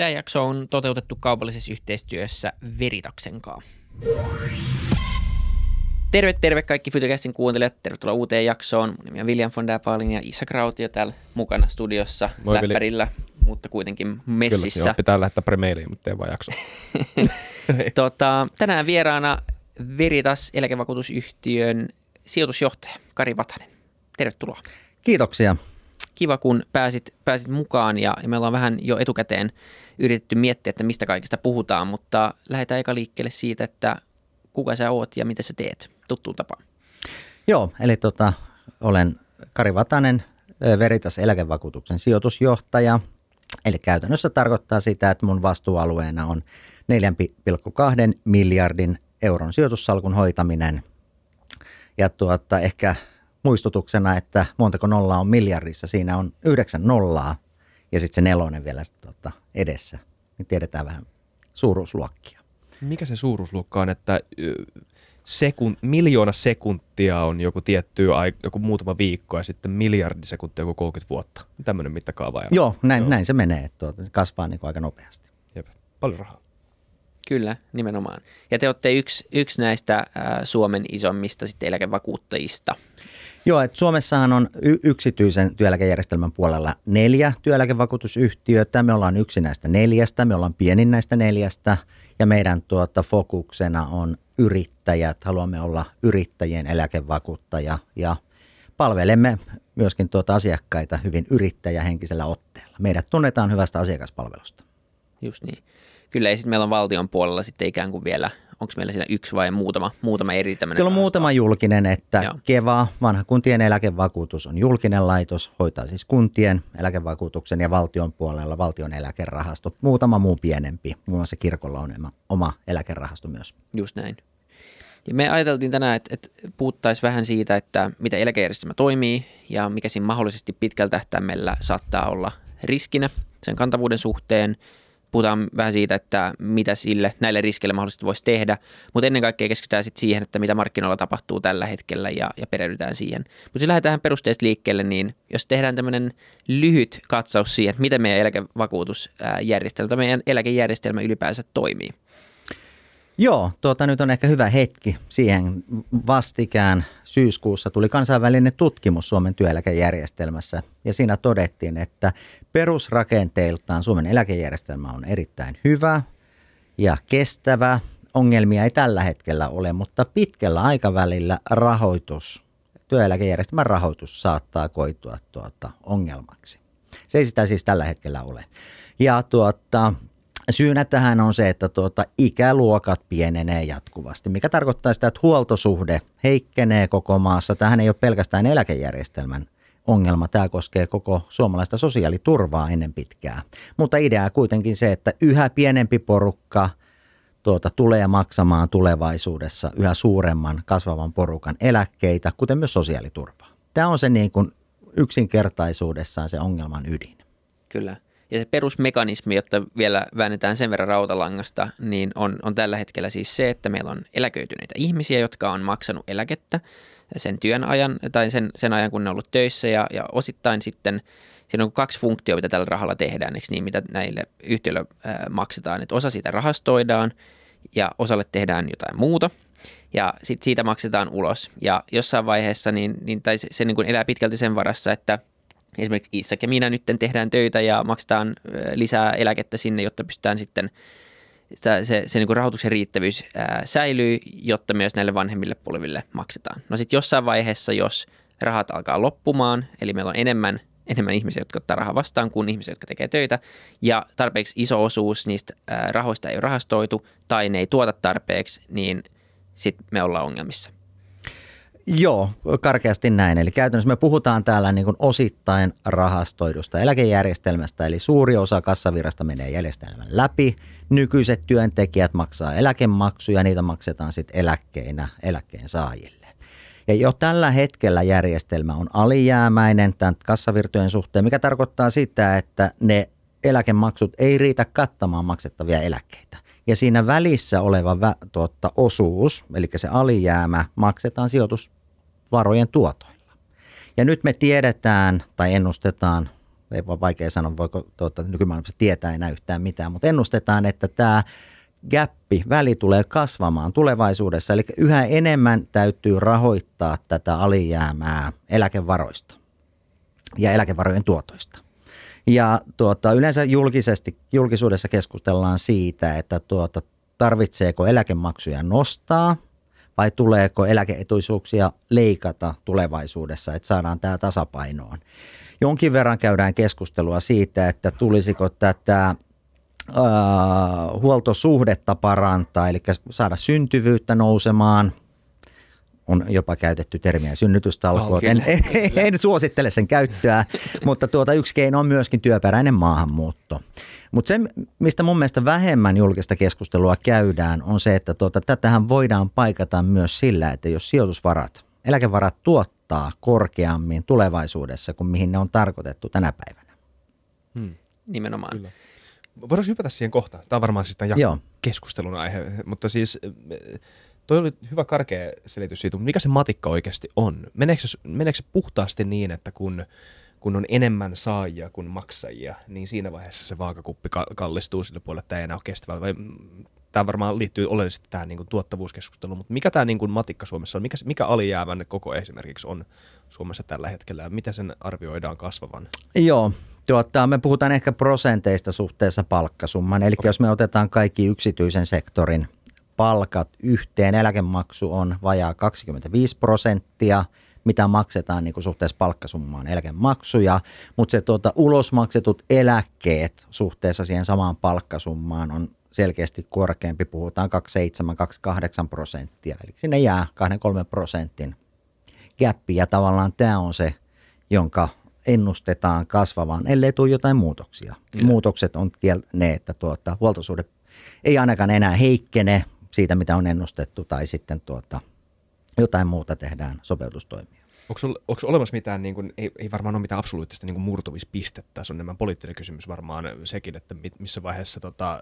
Tämä jakso on toteutettu kaupallisessa yhteistyössä Veritaksen kanssa. Terve, terve kaikki Fytycastin kuuntelijat. Tervetuloa uuteen jaksoon. Mun nimi on William von der Palin ja Isa Krautio täällä mukana studiossa Moi, läppärillä, mutta kuitenkin messissä. Kyllä, joo, pitää lähettää pari mailia, mutta ei vaan jakso. tota, tänään vieraana Veritas eläkevakuutusyhtiön sijoitusjohtaja Kari Vatanen. Tervetuloa. Kiitoksia. Kiva, kun pääsit, pääsit mukaan ja, ja me ollaan vähän jo etukäteen yritetty miettiä, että mistä kaikista puhutaan, mutta lähdetään eka liikkeelle siitä, että kuka sä oot ja mitä sä teet tuttuun tapaan. Joo, eli tota, olen Kari Vatanen, Veritas eläkevakuutuksen sijoitusjohtaja. Eli käytännössä tarkoittaa sitä, että mun vastuualueena on 4,2 miljardin euron sijoitussalkun hoitaminen. Ja tuota, ehkä muistutuksena, että montako nollaa on miljardissa, siinä on yhdeksän nollaa ja sitten se nelonen vielä tuota, edessä. Niin tiedetään vähän suuruusluokkia. Mikä se suuruusluokka on, että sekun, miljoona sekuntia on joku tietty, joku muutama viikko ja sitten miljardi sekuntia joku 30 vuotta. Tämmöinen mittakaava. Joo, näin, Joo. näin se menee. Että tuota, se kasvaa niin aika nopeasti. Jep. Paljon rahaa. Kyllä, nimenomaan. Ja te olette yksi, yksi näistä äh, Suomen isommista sitten eläkevakuuttajista. Joo, että Suomessahan on y- yksityisen työeläkejärjestelmän puolella neljä työeläkevakuutusyhtiötä. Me ollaan yksi näistä neljästä, me ollaan pienin näistä neljästä ja meidän tuota, fokuksena on yrittäjät. Haluamme olla yrittäjien eläkevakuuttaja ja palvelemme myöskin tuota asiakkaita hyvin yrittäjähenkisellä otteella. Meidät tunnetaan hyvästä asiakaspalvelusta. Just niin. Kyllä, ja sitten meillä on valtion puolella sitten ikään kuin vielä, onko meillä siinä yksi vai muutama, muutama eri tämmöinen Siellä on rahasto. muutama julkinen, että Joo. KEVA, vanha kuntien eläkevakuutus on julkinen laitos, hoitaa siis kuntien eläkevakuutuksen ja valtion puolella valtion eläkerahasto. Muutama muu pienempi, muun muassa kirkolla on oma eläkerahasto myös. Just näin. Ja me ajateltiin tänään, että, että puhuttaisiin vähän siitä, että mitä eläkejärjestelmä toimii ja mikä siinä mahdollisesti pitkällä tähtäimellä saattaa olla riskinä sen kantavuuden suhteen – puhutaan vähän siitä, että mitä sille näille riskeille mahdollisesti voisi tehdä, mutta ennen kaikkea keskitytään sitten siihen, että mitä markkinoilla tapahtuu tällä hetkellä ja, ja perehdytään siihen. Mutta jos lähdetään perusteesta liikkeelle, niin jos tehdään tämmöinen lyhyt katsaus siihen, että miten meidän eläkevakuutusjärjestelmä tai meidän eläkejärjestelmä ylipäänsä toimii. Joo, tuota, nyt on ehkä hyvä hetki siihen vastikään. Syyskuussa tuli kansainvälinen tutkimus Suomen työeläkejärjestelmässä ja siinä todettiin, että perusrakenteiltaan Suomen eläkejärjestelmä on erittäin hyvä ja kestävä. Ongelmia ei tällä hetkellä ole, mutta pitkällä aikavälillä rahoitus, työeläkejärjestelmän rahoitus saattaa koitua tuota, ongelmaksi. Se ei sitä siis tällä hetkellä ole. Ja tuota, Syynä tähän on se, että tuota, ikäluokat pienenee jatkuvasti, mikä tarkoittaa sitä, että huoltosuhde heikkenee koko maassa. Tähän ei ole pelkästään eläkejärjestelmän ongelma. Tämä koskee koko suomalaista sosiaaliturvaa ennen pitkää. Mutta idea kuitenkin se, että yhä pienempi porukka tuota, tulee maksamaan tulevaisuudessa yhä suuremman kasvavan porukan eläkkeitä, kuten myös sosiaaliturvaa. Tämä on se niin kuin yksinkertaisuudessaan se ongelman ydin. Kyllä. Ja se perusmekanismi, jotta vielä väännetään sen verran rautalangasta, niin on, on tällä hetkellä siis se, että meillä on eläköityneitä ihmisiä, jotka on maksanut eläkettä sen työn ajan tai sen, sen ajan, kun ne on ollut töissä ja, ja osittain sitten siinä on kaksi funktiota, mitä tällä rahalla tehdään, eikö niin, mitä näille yhtiöille maksetaan. Että osa siitä rahastoidaan ja osalle tehdään jotain muuta ja sitten siitä maksetaan ulos. Ja jossain vaiheessa niin, niin tai se, se niin kuin elää pitkälti sen varassa, että – esimerkiksi Isak ja minä nyt tehdään töitä ja maksetaan lisää eläkettä sinne, jotta pystytään sitten se, se, se niin kuin rahoituksen riittävyys ää, säilyy, jotta myös näille vanhemmille polville maksetaan. No sitten jossain vaiheessa, jos rahat alkaa loppumaan, eli meillä on enemmän, enemmän ihmisiä, jotka ottaa rahaa vastaan kuin ihmisiä, jotka tekee töitä, ja tarpeeksi iso osuus niistä ää, rahoista ei ole rahastoitu tai ne ei tuota tarpeeksi, niin sitten me ollaan ongelmissa. Joo, karkeasti näin. Eli käytännössä me puhutaan täällä niin osittain rahastoidusta eläkejärjestelmästä, eli suuri osa kassavirrasta menee järjestelmän läpi. Nykyiset työntekijät maksaa eläkemaksuja, niitä maksetaan sitten eläkkeinä eläkkeen saajille. Ja jo tällä hetkellä järjestelmä on alijäämäinen tämän kassavirtojen suhteen, mikä tarkoittaa sitä, että ne eläkemaksut ei riitä kattamaan maksettavia eläkkeitä ja siinä välissä oleva tuotta, osuus, eli se alijäämä, maksetaan sijoitusvarojen tuotoilla. Ja nyt me tiedetään tai ennustetaan ei voi vaikea sanoa, voiko tuota, nykymaailmassa tietää enää yhtään mitään, mutta ennustetaan, että tämä gappi, väli tulee kasvamaan tulevaisuudessa, eli yhä enemmän täytyy rahoittaa tätä alijäämää eläkevaroista ja eläkevarojen tuotoista. Ja tuota, yleensä julkisesti, julkisuudessa keskustellaan siitä, että tuota, tarvitseeko eläkemaksuja nostaa vai tuleeko eläkeetuisuuksia leikata tulevaisuudessa, että saadaan tämä tasapainoon. Jonkin verran käydään keskustelua siitä, että tulisiko tätä äh, huoltosuhdetta parantaa, eli saada syntyvyyttä nousemaan. On jopa käytetty termiä synnytystalkoot. En, en, en suosittele sen käyttöä, mutta tuota yksi keino on myöskin työperäinen maahanmuutto. Mutta se, mistä mun mielestä vähemmän julkista keskustelua käydään, on se, että tuota, tätähän voidaan paikata myös sillä, että jos sijoitusvarat, eläkevarat tuottaa korkeammin tulevaisuudessa kuin mihin ne on tarkoitettu tänä päivänä. Hmm. Nimenomaan. Kyllä. Voidaan hypätä siihen kohtaan. Tämä on varmaan siis tämän keskustelun aihe, mutta siis toi oli hyvä karkea selitys siitä, mutta mikä se matikka oikeasti on? Meneekö se, meneekö se puhtaasti niin, että kun, kun on enemmän saajia kuin maksajia, niin siinä vaiheessa se vaakakuppi kallistuu sille puolelle, että tämä ei enää ole kestävä? Vai, tämä varmaan liittyy oleellisesti tähän niin kuin tuottavuuskeskusteluun, mutta mikä tämä niin kuin matikka Suomessa on? Mikä, mikä alijäävän koko esimerkiksi on Suomessa tällä hetkellä ja mitä sen arvioidaan kasvavan? Joo, tuota, me puhutaan ehkä prosenteista suhteessa palkkasumman. Eli okay. jos me otetaan kaikki yksityisen sektorin palkat yhteen, eläkemaksu on vajaa 25 prosenttia, mitä maksetaan niin kuin suhteessa palkkasummaan eläkemaksuja, mutta se tuota, ulosmaksetut eläkkeet suhteessa siihen samaan palkkasummaan on selkeästi korkeampi, puhutaan 27-28 prosenttia, eli sinne jää 2-3 prosentin gappi ja tavallaan tämä on se, jonka ennustetaan kasvavan, ellei tule jotain muutoksia. Kyllä. Muutokset on ne, että tuota, huoltosuhde ei ainakaan enää heikkene siitä, mitä on ennustettu, tai sitten tuota, jotain muuta tehdään sopeutustoimia. Onko, onko olemassa mitään, niin kuin, ei, ei varmaan ole mitään absoluuttista niin murtumispistettä, se on enemmän poliittinen kysymys varmaan sekin, että missä vaiheessa tota,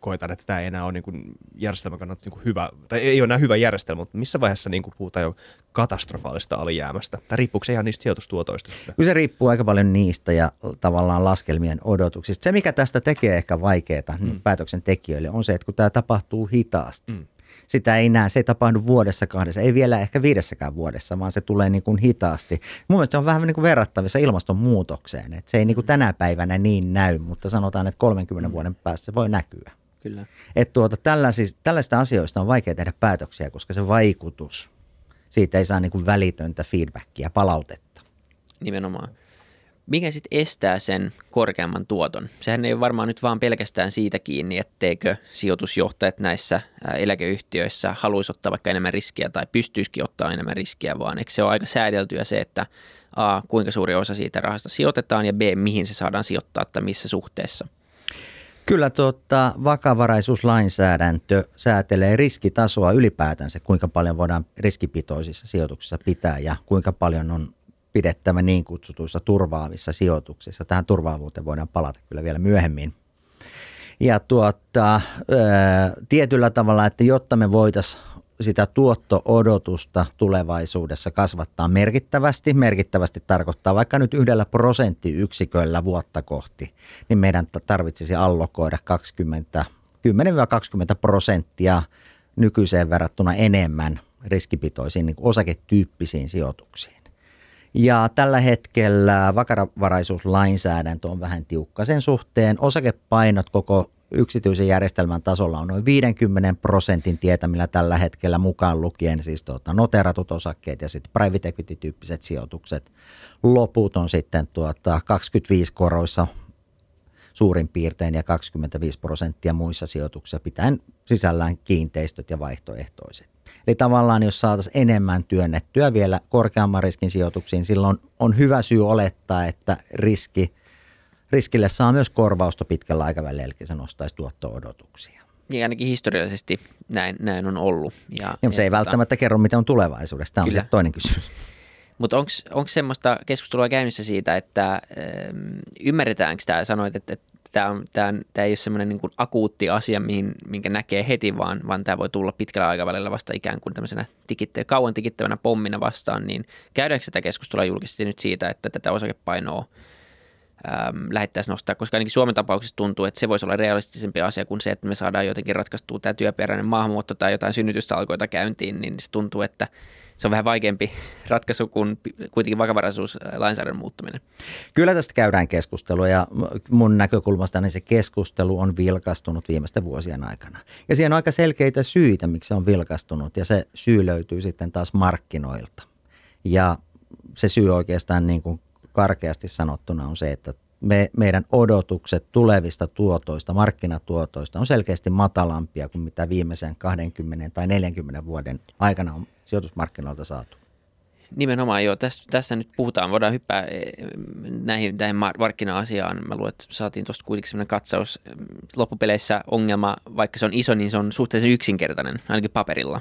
koetaan, että tämä ei enää ole niin kuin, järjestelmän kannalta niin kuin hyvä, tai ei ole enää hyvä järjestelmä, mutta missä vaiheessa niin kuin, puhutaan jo katastrofaalista alijäämästä, tai riippuuko se ihan niistä sijoitustuotoista? Kyllä se riippuu aika paljon niistä ja tavallaan laskelmien odotuksista. Se, mikä tästä tekee ehkä vaikeaa mm. päätöksentekijöille, on se, että kun tämä tapahtuu hitaasti, mm sitä ei näe, se ei tapahdu vuodessa kahdessa, ei vielä ehkä viidessäkään vuodessa, vaan se tulee niin kuin hitaasti. Mun mielestä se on vähän niin kuin verrattavissa ilmastonmuutokseen, että se ei niin kuin tänä päivänä niin näy, mutta sanotaan, että 30 mm. vuoden päästä se voi näkyä. Kyllä. Että tuota, tällaisista, tällaisista asioista on vaikea tehdä päätöksiä, koska se vaikutus, siitä ei saa niin kuin välitöntä feedbackia, palautetta. Nimenomaan mikä sitten estää sen korkeamman tuoton? Sehän ei ole varmaan nyt vaan pelkästään siitä kiinni, etteikö sijoitusjohtajat näissä eläkeyhtiöissä haluaisi ottaa vaikka enemmän riskiä tai pystyisikin ottaa enemmän riskiä, vaan eikö se ole aika säädeltyä se, että A, kuinka suuri osa siitä rahasta sijoitetaan ja B, mihin se saadaan sijoittaa tai missä suhteessa? Kyllä tuota, vakavaraisuuslainsäädäntö säätelee riskitasoa ylipäätänsä, kuinka paljon voidaan riskipitoisissa sijoituksissa pitää ja kuinka paljon on pidettävä niin kutsutuissa turvaavissa sijoituksissa. Tähän turvaavuuteen voidaan palata kyllä vielä myöhemmin. Ja tuota, tietyllä tavalla, että jotta me voitaisiin sitä tuotto-odotusta tulevaisuudessa kasvattaa merkittävästi. Merkittävästi tarkoittaa vaikka nyt yhdellä prosenttiyksiköllä vuotta kohti, niin meidän tarvitsisi allokoida 20, 10-20 prosenttia nykyiseen verrattuna enemmän riskipitoisiin niin osaketyyppisiin sijoituksiin. Ja tällä hetkellä vakavaraisuuslainsäädäntö on vähän tiukka sen suhteen. Osakepainot koko yksityisen järjestelmän tasolla on noin 50 prosentin tietämillä tällä hetkellä mukaan lukien siis tuota, noteratut osakkeet ja sitten private equity-tyyppiset sijoitukset. Loput on sitten tuota, 25 koroissa suurin piirtein ja 25 prosenttia muissa sijoituksissa pitäen sisällään kiinteistöt ja vaihtoehtoiset. Eli tavallaan jos saataisiin enemmän työnnettyä vielä korkeamman riskin sijoituksiin, silloin on hyvä syy olettaa, että riski, riskille saa myös korvausta pitkällä aikavälillä, eli se nostaisi tuotto-odotuksia. Niin ainakin historiallisesti näin, näin on ollut. Ja, ja, ja se ei tota, välttämättä kerro, mitä on tulevaisuudessa. Tämä on se toinen kysymys. Mutta onko semmoista keskustelua käynnissä siitä, että ymmärretäänkö tämä, sanoit, että, että tämä, on, tämä, tämä ei ole semmoinen niin akuutti asia, mihin, minkä näkee heti, vaan, vaan tämä voi tulla pitkällä aikavälillä vasta ikään kuin tämmöisenä tikitte, kauan tikittävänä pommina vastaan, niin käydäänkö tätä keskustelua julkisesti nyt siitä, että tätä osakepainoa äm, lähettäisiin nostaa, koska ainakin Suomen tapauksessa tuntuu, että se voisi olla realistisempi asia kuin se, että me saadaan jotenkin ratkaistua tämä työperäinen maahanmuutto tai jotain synnytystalkoita käyntiin, niin se tuntuu, että se on vähän vaikeampi ratkaisu kuin kuitenkin vakavaraisuuslainsäädännön muuttaminen. Kyllä tästä käydään keskustelua ja mun näkökulmasta niin se keskustelu on vilkastunut viimeisten vuosien aikana. Ja siihen on aika selkeitä syitä, miksi se on vilkastunut ja se syy löytyy sitten taas markkinoilta. Ja se syy oikeastaan niin kuin karkeasti sanottuna on se, että me, meidän odotukset tulevista tuotoista, markkinatuotoista on selkeästi matalampia kuin mitä viimeisen 20 tai 40 vuoden aikana on sijoitusmarkkinoilta saatu. Nimenomaan joo, tästä, tästä nyt puhutaan, voidaan hyppää eh, näihin, näihin markkina-asiaan. Mä luulen, että saatiin tuosta kuitenkin sellainen katsaus. Loppupeleissä ongelma, vaikka se on iso, niin se on suhteellisen yksinkertainen, ainakin paperilla.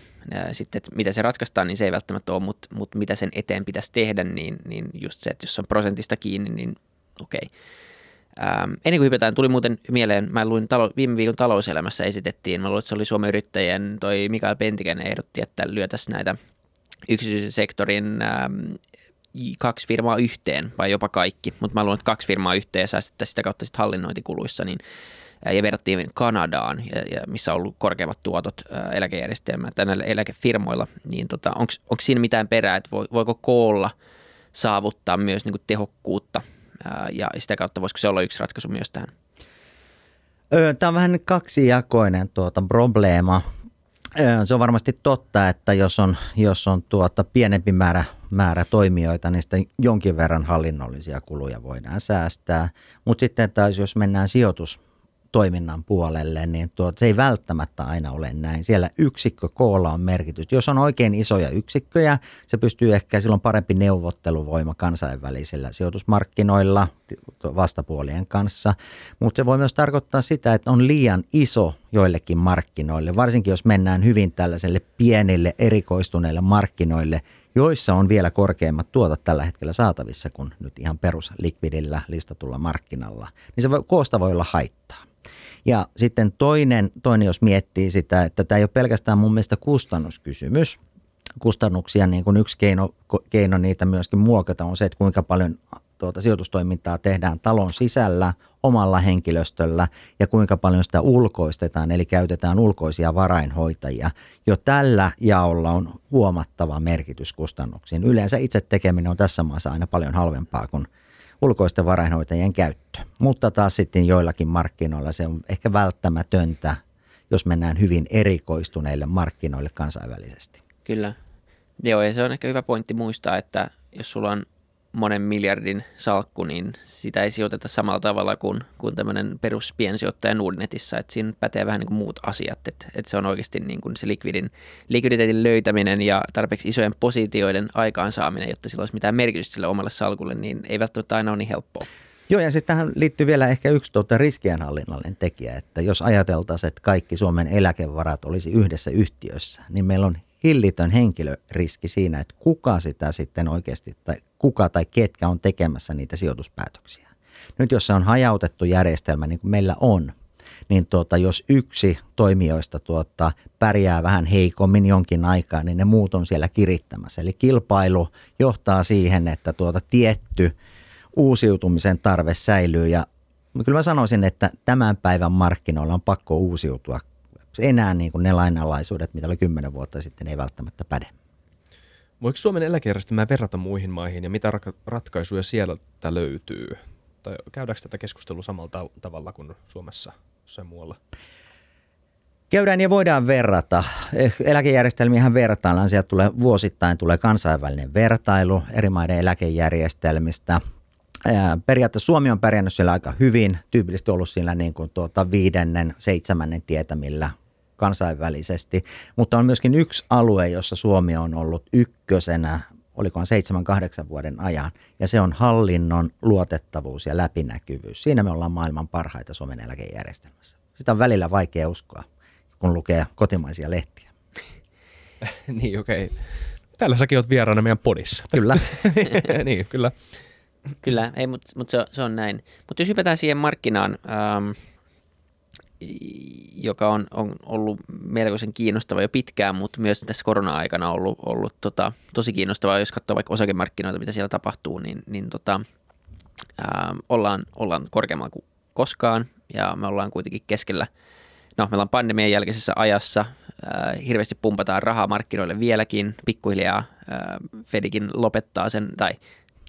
Sitten, että mitä se ratkaistaan, niin se ei välttämättä ole, mutta, mutta mitä sen eteen pitäisi tehdä, niin, niin just se, että jos on prosentista kiinni, niin okei. Okay. Ähm, ennen kuin hypätään, tuli muuten mieleen, mä luin talo, viime viikon talouselämässä esitettiin, mä luulen, että se oli Suomen yrittäjien, toi Mikael Pentikäinen ehdotti, että lyötäisiin näitä yksityisen sektorin ähm, kaksi firmaa yhteen, vai jopa kaikki, mutta mä luulen, että kaksi firmaa yhteen ja säästettäisiin sitä kautta sitten hallinnointikuluissa, niin ja verrattiin Kanadaan, ja, ja missä on ollut korkeammat tuotot eläkejärjestelmää tai näillä eläkefirmoilla, niin tota, onko siinä mitään perää, että voiko koolla saavuttaa myös niin kuin tehokkuutta ja sitä kautta voisiko se olla yksi ratkaisu myös tähän? Tämä on vähän kaksijakoinen tuota probleema. Se on varmasti totta, että jos on, jos on tuota pienempi määrä, määrä toimijoita, niin sitten jonkin verran hallinnollisia kuluja voidaan säästää. Mutta sitten taas jos mennään sijoitus toiminnan puolelle, niin tuo, se ei välttämättä aina ole näin. Siellä yksikkö koolla on merkitys. Jos on oikein isoja yksikköjä, se pystyy ehkä silloin parempi neuvotteluvoima kansainvälisillä sijoitusmarkkinoilla vastapuolien kanssa. Mutta se voi myös tarkoittaa sitä, että on liian iso joillekin markkinoille, varsinkin jos mennään hyvin tällaiselle pienille erikoistuneille markkinoille, joissa on vielä korkeimmat tuotot tällä hetkellä saatavissa kuin nyt ihan peruslikvidillä listatulla markkinalla, niin se voi, koosta voi olla haittaa. Ja sitten toinen, toinen, jos miettii sitä, että tämä ei ole pelkästään mun mielestä kustannuskysymys. Kustannuksia, niin kuin yksi keino, keino niitä myöskin muokata on se, että kuinka paljon tuota sijoitustoimintaa tehdään talon sisällä omalla henkilöstöllä ja kuinka paljon sitä ulkoistetaan, eli käytetään ulkoisia varainhoitajia. Jo tällä jaolla on huomattava merkitys kustannuksiin. Yleensä itse tekeminen on tässä maassa aina paljon halvempaa kuin – ulkoisten varainhoitajien käyttö. Mutta taas sitten joillakin markkinoilla se on ehkä välttämätöntä, jos mennään hyvin erikoistuneille markkinoille kansainvälisesti. Kyllä. Joo, ja se on ehkä hyvä pointti muistaa, että jos sulla on monen miljardin salkku, niin sitä ei sijoiteta samalla tavalla kuin, kuin tämmöinen peruspiensijoittaja Nordnetissä, että siinä pätee vähän niin kuin muut asiat, että, että se on oikeasti niin kuin se likvidin, likviditeetin löytäminen ja tarpeeksi isojen positioiden aikaansaaminen, jotta sillä olisi mitään merkitystä sille omalle salkulle, niin ei välttämättä aina ole niin helppoa. Joo, ja sitten tähän liittyy vielä ehkä yksi tuota riskienhallinnallinen tekijä, että jos ajateltaisiin, että kaikki Suomen eläkevarat olisi yhdessä yhtiössä, niin meillä on hillitön henkilöriski siinä, että kuka sitä sitten oikeasti, tai kuka tai ketkä on tekemässä niitä sijoituspäätöksiä. Nyt jos se on hajautettu järjestelmä, niin kuin meillä on, niin tuota, jos yksi toimijoista tuota, pärjää vähän heikommin jonkin aikaa, niin ne muut on siellä kirittämässä. Eli kilpailu johtaa siihen, että tuota tietty uusiutumisen tarve säilyy ja kyllä mä sanoisin, että tämän päivän markkinoilla on pakko uusiutua enää niin kuin ne lainalaisuudet, mitä oli kymmenen vuotta sitten, ei välttämättä päde. Voiko Suomen eläkejärjestelmää verrata muihin maihin ja mitä ratkaisuja sieltä löytyy? Tai käydäänkö tätä keskustelua samalla tavalla kuin Suomessa jossain muualla? Käydään ja voidaan verrata. Eläkejärjestelmiähän vertaillaan. Sieltä tulee vuosittain tulee kansainvälinen vertailu eri maiden eläkejärjestelmistä. Periaatteessa Suomi on pärjännyt siellä aika hyvin, tyypillisesti ollut siellä niin kuin tuota viidennen, seitsemännen tietämillä kansainvälisesti, mutta on myöskin yksi alue, jossa Suomi on ollut ykkösenä, olikohan seitsemän, kahdeksan vuoden ajan, ja se on hallinnon luotettavuus ja läpinäkyvyys. Siinä me ollaan maailman parhaita Suomen eläkejärjestelmässä. Sitä on välillä vaikea uskoa, kun lukee kotimaisia lehtiä. niin, okei. Okay. Täällä säkin oot vieraana meidän podissa. Kyllä. niin, kyllä. Kyllä, ei, mutta mut se, se on näin. Mutta jos hypätään siihen markkinaan, ähm, joka on, on ollut melkoisen kiinnostava jo pitkään, mutta myös tässä korona-aikana ollut, ollut tota, tosi kiinnostavaa, jos katsoo vaikka osakemarkkinoita, mitä siellä tapahtuu, niin, niin tota, ää, ollaan, ollaan korkeammalla kuin koskaan. Ja me ollaan kuitenkin keskellä, no meillä on pandemian jälkeisessä ajassa, ää, hirveästi pumpataan rahaa markkinoille vieläkin, pikkuhiljaa ää, Fedikin lopettaa sen, tai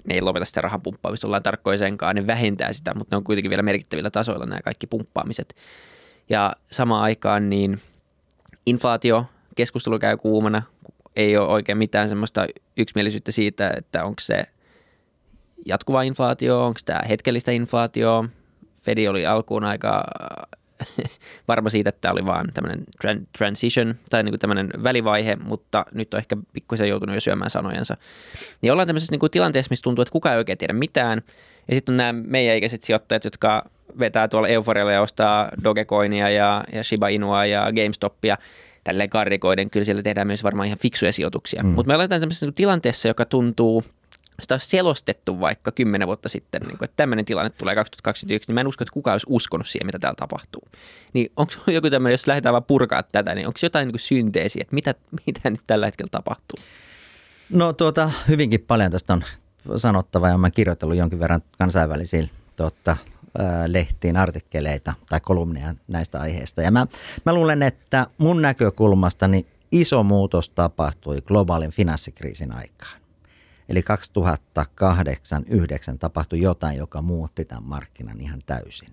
ne ei lopeta sitä rahan pumppaamista, ollaan tarkkoja senkaan, ne vähentää sitä, mutta ne on kuitenkin vielä merkittävillä tasoilla nämä kaikki pumppaamiset. Ja samaan aikaan niin inflaatio, keskustelu käy kuumana, ei ole oikein mitään semmoista yksimielisyyttä siitä, että onko se jatkuva inflaatio, onko tämä hetkellistä inflaatio. Fedi oli alkuun aika varma siitä, että tämä oli vaan tämmöinen transition tai niin kuin tämmöinen välivaihe, mutta nyt on ehkä pikkusen joutunut jo syömään sanojensa. Niin ollaan tämmöisessä niin kuin tilanteessa, missä tuntuu, että kukaan ei oikein tiedä mitään. Ja sitten on nämä meidän ikäiset sijoittajat, jotka vetää tuolla Euforialla ja ostaa Dogecoinia ja, ja Shiba Inua ja GameStopia tälleen karrikoiden. Kyllä siellä tehdään myös varmaan ihan fiksuja sijoituksia. Mm. Mutta me ollaan tämmöisessä niin tilanteessa, joka tuntuu – sitä olisi selostettu vaikka kymmenen vuotta sitten, niin kuin, että tämmöinen tilanne tulee 2021, niin mä en usko, että kukaan olisi uskonut siihen, mitä täällä tapahtuu. Niin onko joku tämmöinen, jos lähdetään vaan purkaa tätä, niin onko jotain niin synteesiä, että mitä, mitä nyt tällä hetkellä tapahtuu? No tuota, hyvinkin paljon tästä on sanottava ja olen kirjoitellut jonkin verran kansainvälisiin tuota, lehtiin artikkeleita tai kolumneja näistä aiheista. Ja mä, mä luulen, että mun näkökulmasta niin iso muutos tapahtui globaalin finanssikriisin aikaan. Eli 2008-2009 tapahtui jotain, joka muutti tämän markkinan ihan täysin.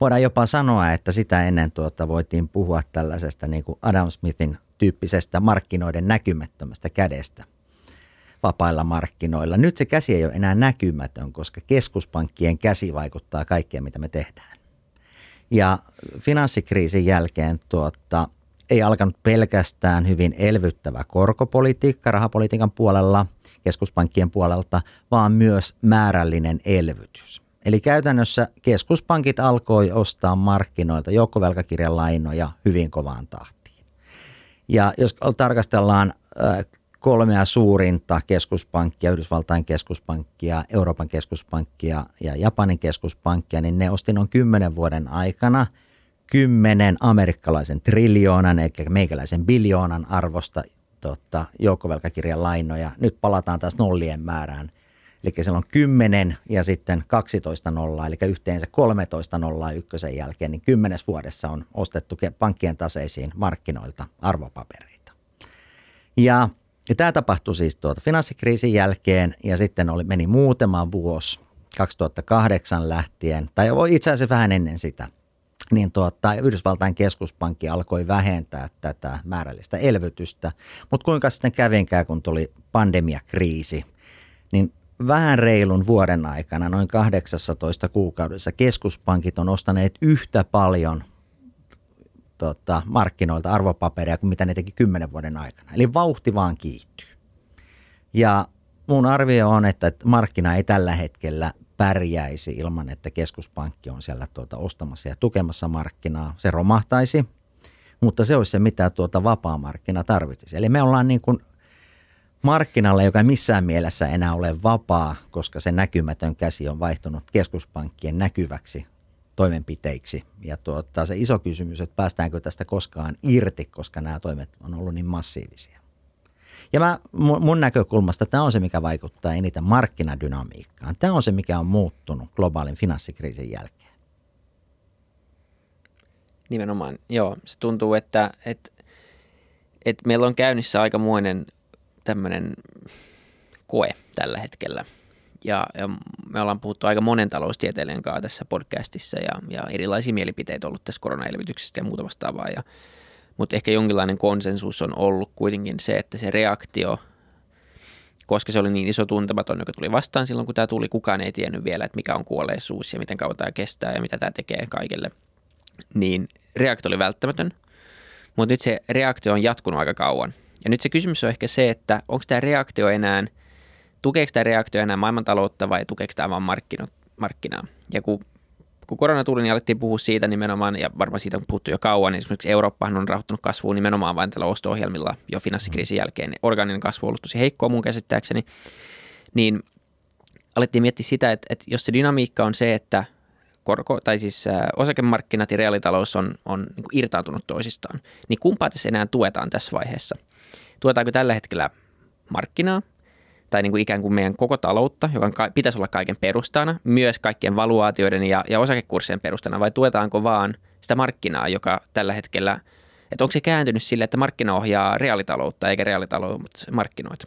Voidaan jopa sanoa, että sitä ennen tuota voitiin puhua tällaisesta niin kuin Adam Smithin tyyppisestä markkinoiden näkymättömästä kädestä vapailla markkinoilla. Nyt se käsi ei ole enää näkymätön, koska keskuspankkien käsi vaikuttaa kaikkeen, mitä me tehdään. Ja finanssikriisin jälkeen tuota, ei alkanut pelkästään hyvin elvyttävä korkopolitiikka rahapolitiikan puolella, keskuspankkien puolelta, vaan myös määrällinen elvytys. Eli käytännössä keskuspankit alkoi ostaa markkinoilta joukkovelkakirjalainoja hyvin kovaan tahtiin. Ja jos tarkastellaan kolmea suurinta keskuspankkia, Yhdysvaltain keskuspankkia, Euroopan keskuspankkia ja Japanin keskuspankkia, niin ne osti noin kymmenen vuoden aikana – kymmenen amerikkalaisen triljoonan, eli meikäläisen biljoonan arvosta tota, joukkovelkakirjan lainoja. Nyt palataan taas nollien määrään. Eli siellä on 10 ja sitten 12 nollaa, eli yhteensä 13 nollaa ykkösen jälkeen, niin kymmenes vuodessa on ostettu pankkien taseisiin markkinoilta arvopapereita. Ja, ja tämä tapahtui siis tuota finanssikriisin jälkeen ja sitten oli, meni muutama vuosi 2008 lähtien, tai itse asiassa vähän ennen sitä – niin tuota, Yhdysvaltain keskuspankki alkoi vähentää tätä määrällistä elvytystä. Mutta kuinka sitten kävinkään, kun tuli pandemiakriisi, niin vähän reilun vuoden aikana, noin 18 kuukaudessa, keskuspankit on ostaneet yhtä paljon tota, markkinoilta arvopaperia kuin mitä ne teki kymmenen vuoden aikana. Eli vauhti vaan kiihtyy. Ja mun arvio on, että markkina ei tällä hetkellä pärjäisi ilman, että keskuspankki on siellä tuota ostamassa ja tukemassa markkinaa. Se romahtaisi, mutta se olisi se, mitä tuota vapaa markkina tarvitsisi. Eli me ollaan niin kuin markkinalla, joka ei missään mielessä enää ole vapaa, koska se näkymätön käsi on vaihtunut keskuspankkien näkyväksi toimenpiteiksi. Ja tuota, se iso kysymys, että päästäänkö tästä koskaan irti, koska nämä toimet on ollut niin massiivisia. Ja mä, mun näkökulmasta tämä on se, mikä vaikuttaa eniten markkinadynamiikkaan. Tämä on se, mikä on muuttunut globaalin finanssikriisin jälkeen. Nimenomaan, joo. Se tuntuu, että, että, että meillä on käynnissä aikamoinen tämmöinen koe tällä hetkellä. Ja, ja me ollaan puhuttu aika monen taloustieteilijän kanssa tässä podcastissa ja, ja erilaisia mielipiteitä ollut tässä koronaelvytyksestä ja muuta vastaavaa. Ja, mutta ehkä jonkinlainen konsensus on ollut kuitenkin se, että se reaktio, koska se oli niin iso tuntematon, joka tuli vastaan silloin, kun tämä tuli, kukaan ei tiennyt vielä, että mikä on kuolleisuus ja miten kauan tämä kestää ja mitä tämä tekee kaikille, niin reaktio oli välttämätön. Mutta nyt se reaktio on jatkunut aika kauan. Ja nyt se kysymys on ehkä se, että onko tämä reaktio enää, tukeeko tämä reaktio enää maailmantaloutta vai tukeeko tämä vain markkinaa. Ja kun kun korona tuli, niin alettiin puhua siitä nimenomaan, ja varmaan siitä on puhuttu jo kauan, niin esimerkiksi Eurooppahan on rahoittanut kasvua nimenomaan vain tällä osto-ohjelmilla jo finanssikriisin jälkeen. Niin organinen kasvu on ollut tosi heikkoa mun käsittääkseni. Niin alettiin miettiä sitä, että, että jos se dynamiikka on se, että korko, tai siis osakemarkkinat ja reaalitalous on, on niin irtaantunut toisistaan, niin kumpaa tässä enää tuetaan tässä vaiheessa? Tuetaanko tällä hetkellä markkinaa tai niin kuin ikään kuin meidän koko taloutta, joka pitäisi olla kaiken perustana, myös kaikkien valuaatioiden ja, ja osakekurssien perustana, vai tuetaanko vaan sitä markkinaa, joka tällä hetkellä, että onko se kääntynyt sille, että markkina ohjaa reaalitaloutta eikä reaalitaloutta markkinoita?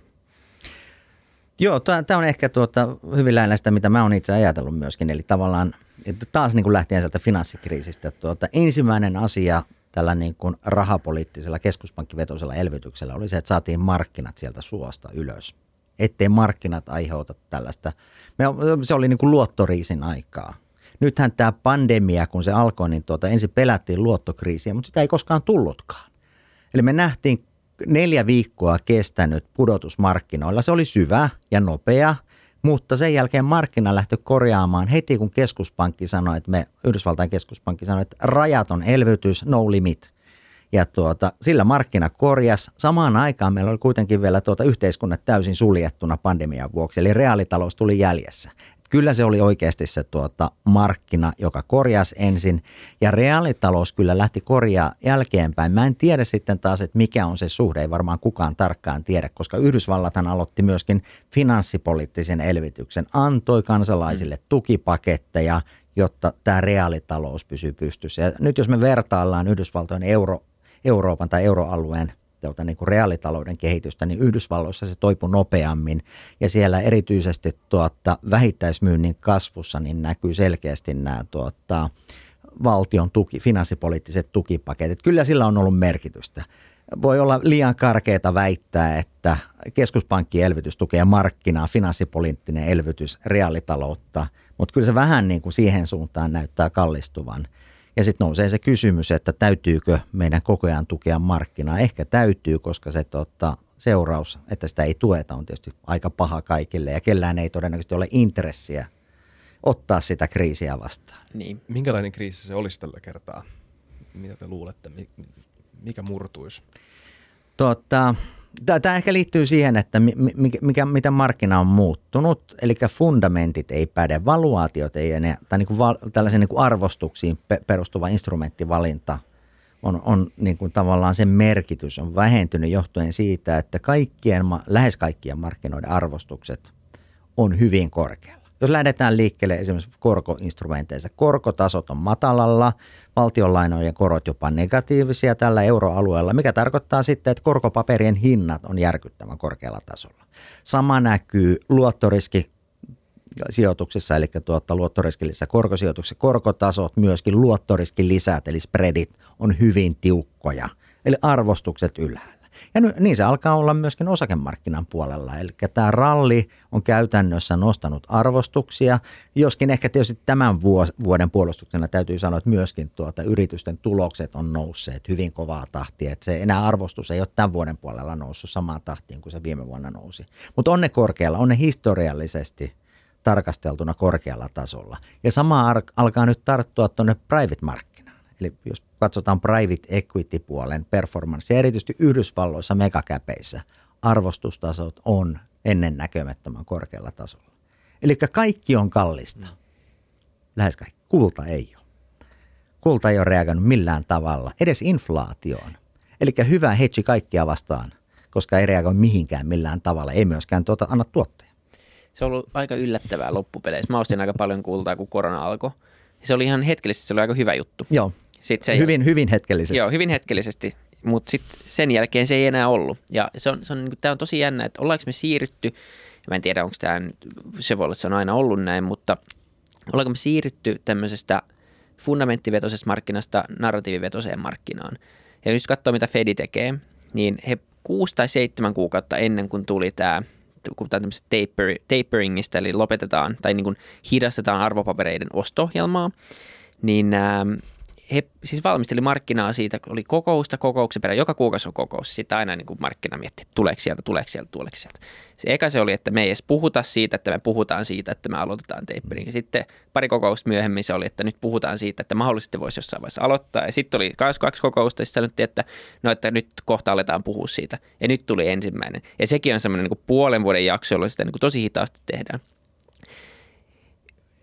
Joo, tämä on ehkä tuota, hyvin lähellä sitä, mitä mä oon itse ajatellut myöskin. Eli tavallaan, että taas niin kuin lähtien sieltä finanssikriisistä, tuota, ensimmäinen asia tällä niin kuin rahapoliittisella keskuspankkivetoisella elvytyksellä oli se, että saatiin markkinat sieltä suosta ylös. Ettei markkinat aiheuta tällaista. Me, se oli niin kuin luottoriisin aikaa. Nythän tämä pandemia, kun se alkoi, niin tuota, ensin pelättiin luottokriisiä, mutta sitä ei koskaan tullutkaan. Eli me nähtiin neljä viikkoa kestänyt pudotus markkinoilla. Se oli syvä ja nopea, mutta sen jälkeen markkina lähti korjaamaan heti, kun keskuspankki sanoi, että me, Yhdysvaltain keskuspankki sanoi, että rajaton elvytys, no limit. Ja tuota, sillä markkina korjas. Samaan aikaan meillä oli kuitenkin vielä tuota yhteiskunnat täysin suljettuna pandemian vuoksi, eli reaalitalous tuli jäljessä kyllä se oli oikeasti se tuota, markkina, joka korjasi ensin ja reaalitalous kyllä lähti korjaa jälkeenpäin. Mä en tiedä sitten taas, että mikä on se suhde, ei varmaan kukaan tarkkaan tiedä, koska Yhdysvallathan aloitti myöskin finanssipoliittisen elvytyksen, antoi kansalaisille mm. tukipaketteja, jotta tämä reaalitalous pysyy pystyssä. Ja nyt jos me vertaillaan Yhdysvaltojen euro, Euroopan tai euroalueen tuota, niin kuin reaalitalouden kehitystä, niin Yhdysvalloissa se toipui nopeammin ja siellä erityisesti tuota, vähittäismyynnin kasvussa niin näkyy selkeästi nämä tuota, valtion tuki, finanssipoliittiset tukipaketit. Kyllä sillä on ollut merkitystä. Voi olla liian karkeita väittää, että keskuspankki elvytys tukee markkinaa, finanssipoliittinen elvytys reaalitaloutta, mutta kyllä se vähän niin kuin siihen suuntaan näyttää kallistuvan – ja sitten nousee se kysymys, että täytyykö meidän koko ajan tukea markkinaa. Ehkä täytyy, koska se tota, seuraus, että sitä ei tueta, on tietysti aika paha kaikille ja kellään ei todennäköisesti ole intressiä ottaa sitä kriisiä vastaan. Niin. Minkälainen kriisi se olisi tällä kertaa? Mitä te luulette? Mikä murtuisi? Tota, Tämä ehkä liittyy siihen, että mikä, mikä, miten markkina on muuttunut, eli fundamentit ei päde, valuaatiot ei enää, tai niin kuin val, tällaisen niin kuin arvostuksiin perustuva instrumenttivalinta on, on niin kuin tavallaan sen merkitys on vähentynyt johtuen siitä, että kaikkien, lähes kaikkien markkinoiden arvostukset on hyvin korkealla. Jos lähdetään liikkeelle esimerkiksi korkoinstrumenteissa, korkotasot on matalalla, valtionlainojen korot jopa negatiivisia tällä euroalueella, mikä tarkoittaa sitten, että korkopaperien hinnat on järkyttävän korkealla tasolla. Sama näkyy luottoriski sijoituksissa, eli tuota, luottoriskillisissä korkosijoituksissa korkotasot, myöskin luottoriskilisät, eli spreadit, on hyvin tiukkoja, eli arvostukset ylhäällä. Ja niin se alkaa olla myöskin osakemarkkinan puolella. Eli tämä ralli on käytännössä nostanut arvostuksia, joskin ehkä tietysti tämän vuoden puolustuksena täytyy sanoa, että myöskin tuota yritysten tulokset on nousseet hyvin kovaa tahtia. Että se enää arvostus ei ole tämän vuoden puolella noussut samaan tahtiin kuin se viime vuonna nousi. Mutta on ne korkealla, on ne historiallisesti tarkasteltuna korkealla tasolla. Ja sama alkaa nyt tarttua tuonne private markkinaan. Eli jos katsotaan private equity-puolen performance, erityisesti Yhdysvalloissa megakäpeissä, arvostustasot on ennen näkemättömän korkealla tasolla. Eli kaikki on kallista. Lähes kaikki. Kulta ei ole. Kulta ei ole reagoinut millään tavalla, edes inflaatioon. Eli hyvä hedge kaikkia vastaan, koska ei reagoi mihinkään millään tavalla, ei myöskään tuota, anna tuotteja. Se on ollut aika yllättävää loppupeleissä. Mä ostin aika paljon kultaa, kun korona alkoi. Se oli ihan hetkellisesti, se oli aika hyvä juttu. Joo, Sit se hyvin, hyvin hetkellisesti. Joo, hyvin hetkellisesti, mutta sitten sen jälkeen se ei enää ollut. Ja se on, se on, niin tämä on tosi jännä, että ollaanko me siirrytty, mä en tiedä onko tämä, se voi olla, että se on aina ollut näin, mutta ollaanko me siirrytty tämmöisestä fundamenttivetoisesta markkinasta narratiivivetoiseen markkinaan. Ja jos katsoo, mitä Fedi tekee, niin he kuusi tai seitsemän kuukautta ennen kuin tuli tämä puhutaan taper, taperingista, eli lopetetaan tai niin kuin hidastetaan arvopapereiden osto-ohjelmaa, niin ähm, he siis valmisteli markkinaa siitä, oli kokousta kokouksen perään, joka kuukausi on kokous. Sitten aina niin kuin markkina mietti, että tuleeko sieltä, tuleeko sieltä, tuleeko sieltä. Se eka se oli, että me ei edes puhuta siitä, että me puhutaan siitä, että me aloitetaan tapering. Sitten pari kokousta myöhemmin se oli, että nyt puhutaan siitä, että mahdollisesti voisi jossain vaiheessa aloittaa. Ja sitten oli kaksi kokousta ja sitten sanottiin, että no, että nyt kohta aletaan puhua siitä. Ja nyt tuli ensimmäinen. Ja sekin on semmoinen niin puolen vuoden jakso, jolloin sitä niin kuin tosi hitaasti tehdään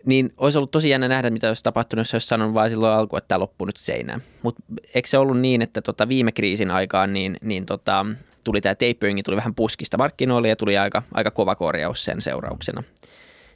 niin olisi ollut tosi jännä nähdä, mitä olisi tapahtunut, jos olisi sanonut vain silloin alkuun, että tämä loppuu nyt seinään. Mutta eikö se ollut niin, että tota viime kriisin aikaan niin, niin tota, tuli tämä tapering, tuli vähän puskista markkinoille ja tuli aika, aika kova korjaus sen seurauksena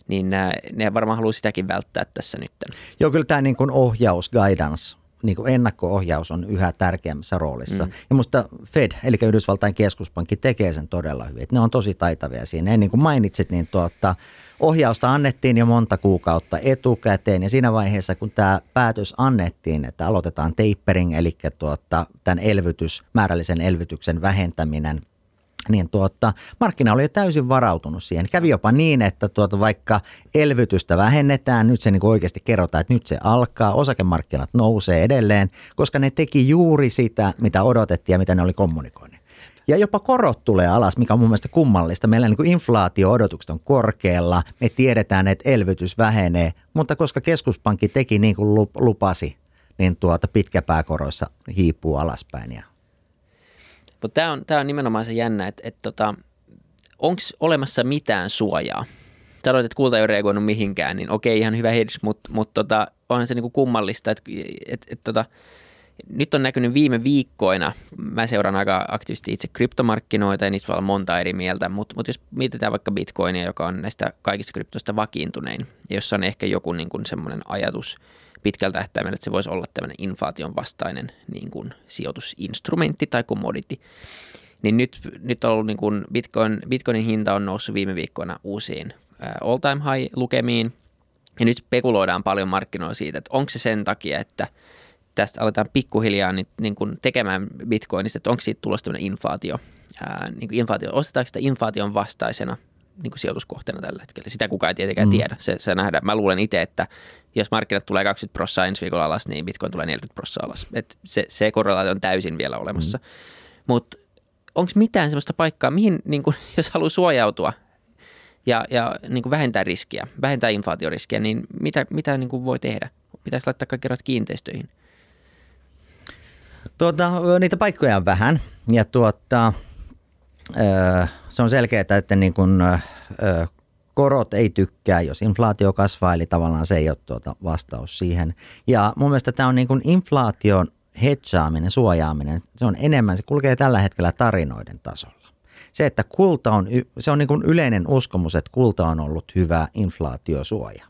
niin ne varmaan haluaa sitäkin välttää tässä nyt. Joo, kyllä tämä niin kuin ohjaus, guidance, niin kuin ennakko-ohjaus on yhä tärkeämmässä roolissa. Mm. Ja musta Fed, eli Yhdysvaltain keskuspankki, tekee sen todella hyvin. Et ne on tosi taitavia siinä. Ja niin kuin mainitsit, niin tuota, ohjausta annettiin jo monta kuukautta etukäteen. Ja siinä vaiheessa, kun tämä päätös annettiin, että aloitetaan tapering, eli tuota, tämän elvytys, määrällisen elvytyksen vähentäminen – niin tuota, markkina oli jo täysin varautunut siihen. Kävi jopa niin, että tuota, vaikka elvytystä vähennetään, nyt se niin oikeasti kerrotaan, että nyt se alkaa, osakemarkkinat nousee edelleen, koska ne teki juuri sitä, mitä odotettiin ja mitä ne oli kommunikoineet. Ja jopa korot tulee alas, mikä on mun mielestä kummallista. Meillä niin inflaatio-odotukset on korkealla, me tiedetään, että elvytys vähenee, mutta koska keskuspankki teki niin kuin lupasi, niin tuota pitkäpääkoroissa hiipuu alaspäin ja mutta tämä on, tää on nimenomaan se jännä, että et tota, onko olemassa mitään suojaa? Sanoit, että kulta ei ole reagoinut mihinkään, niin okei, ihan hyvä hedge, mutta mut tota, onhan se niinku kummallista, että et, et, tota, nyt on näkynyt viime viikkoina, mä seuraan aika aktiivisesti itse kryptomarkkinoita ja niistä voi olla monta eri mieltä, mutta, mutta jos mietitään vaikka bitcoinia, joka on näistä kaikista kryptoista vakiintunein, jossa on ehkä joku niin semmoinen ajatus – pitkältä tähtäimellä, että se voisi olla tämmöinen inflaation vastainen niin kuin sijoitusinstrumentti tai commodity. Niin nyt, nyt on ollut niin kuin Bitcoin, Bitcoinin hinta on noussut viime viikkoina uusiin all time high lukemiin. Ja nyt spekuloidaan paljon markkinoilla siitä, että onko se sen takia, että tästä aletaan pikkuhiljaa niin, niin kuin tekemään bitcoinista, että onko siitä tulossa tämmöinen inflaatio, ää, niin kuin inflaatio, ostetaanko sitä inflaation vastaisena niin kuin sijoituskohteena tällä hetkellä. Sitä kukaan ei tietenkään mm. tiedä. Se, se nähdään. Mä luulen itse, että jos markkinat tulee 20 prosenttia ensi viikolla alas, niin Bitcoin tulee 40 prosenttia alas. Et se, se korrelaatio on täysin vielä olemassa. Mm. Mutta onko mitään sellaista paikkaa, mihin, niin kun, jos haluaa suojautua ja, ja niin kuin vähentää riskiä, vähentää inflaatioriskiä, niin mitä, mitä niin kuin voi tehdä? Pitäisi laittaa kaikki kiinteistöihin? Tuota, niitä paikkoja on vähän ja tuota, se on selkeää, että niin kuin, öö, korot ei tykkää, jos inflaatio kasvaa, eli tavallaan se ei ole tuota vastaus siihen. Ja mun mielestä tämä on niin kuin inflaation hedgeaaminen, suojaaminen, se on enemmän, se kulkee tällä hetkellä tarinoiden tasolla. Se, että kulta on, se on niin kuin yleinen uskomus, että kulta on ollut hyvä inflaatiosuoja.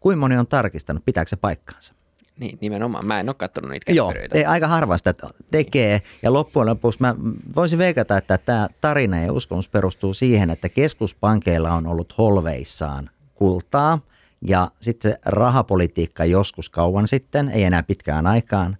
Kuinka moni on tarkistanut, pitääkö se paikkaansa? Niin, nimenomaan. Mä en ole katsonut niitä Joo, ei, aika harva sitä tekee. Ja loppujen lopuksi mä voisin veikata, että tämä tarina ja uskomus perustuu siihen, että keskuspankeilla on ollut holveissaan kultaa. Ja sitten rahapolitiikka joskus kauan sitten, ei enää pitkään aikaan,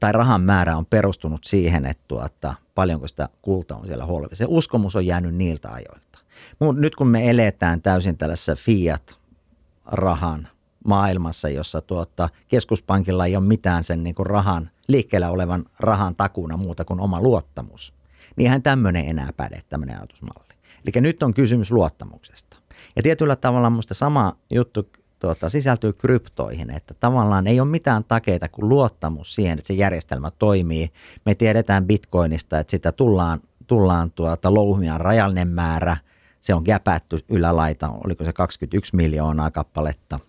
tai rahan määrä on perustunut siihen, että tuota, paljonko sitä kultaa on siellä holveissa. Se uskomus on jäänyt niiltä ajoilta. Mut nyt kun me eletään täysin tällaisessa fiat-rahan maailmassa, jossa tuota, keskuspankilla ei ole mitään sen niin kuin rahan, liikkeellä olevan rahan takuna muuta kuin oma luottamus. Niin eihän tämmöinen enää päde, tämmöinen ajatusmalli. Eli nyt on kysymys luottamuksesta. Ja tietyllä tavalla minusta sama juttu tuota, sisältyy kryptoihin, että tavallaan ei ole mitään takeita kuin luottamus siihen, että se järjestelmä toimii. Me tiedetään bitcoinista, että sitä tullaan, tullaan tuota, louhimia rajallinen määrä, se on käpätty ylälaita, oliko se 21 miljoonaa kappaletta –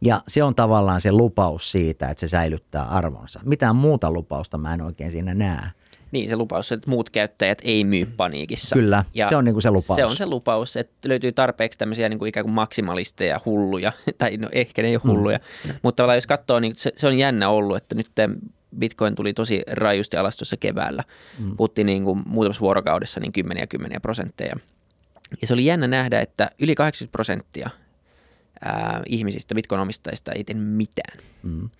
ja se on tavallaan se lupaus siitä, että se säilyttää arvonsa. Mitään muuta lupausta mä en oikein siinä näe. Niin, se lupaus, että muut käyttäjät ei myy paniikissa. Kyllä, ja se on niin kuin se lupaus. Se on se lupaus, että löytyy tarpeeksi tämmöisiä niin kuin ikään kuin maksimalisteja, hulluja, tai no ehkä ne ei ole mm. hulluja, mm. mutta tavallaan jos katsoo, niin se, se on jännä ollut, että nyt Bitcoin tuli tosi rajusti alas tuossa keväällä. Mm. Puhuttiin niin kuin muutamassa vuorokaudessa niin kymmeniä kymmeniä prosentteja. Ja se oli jännä nähdä, että yli 80 prosenttia ää, ihmisistä, bitcoin-omistajista ei tee mitään. Mm.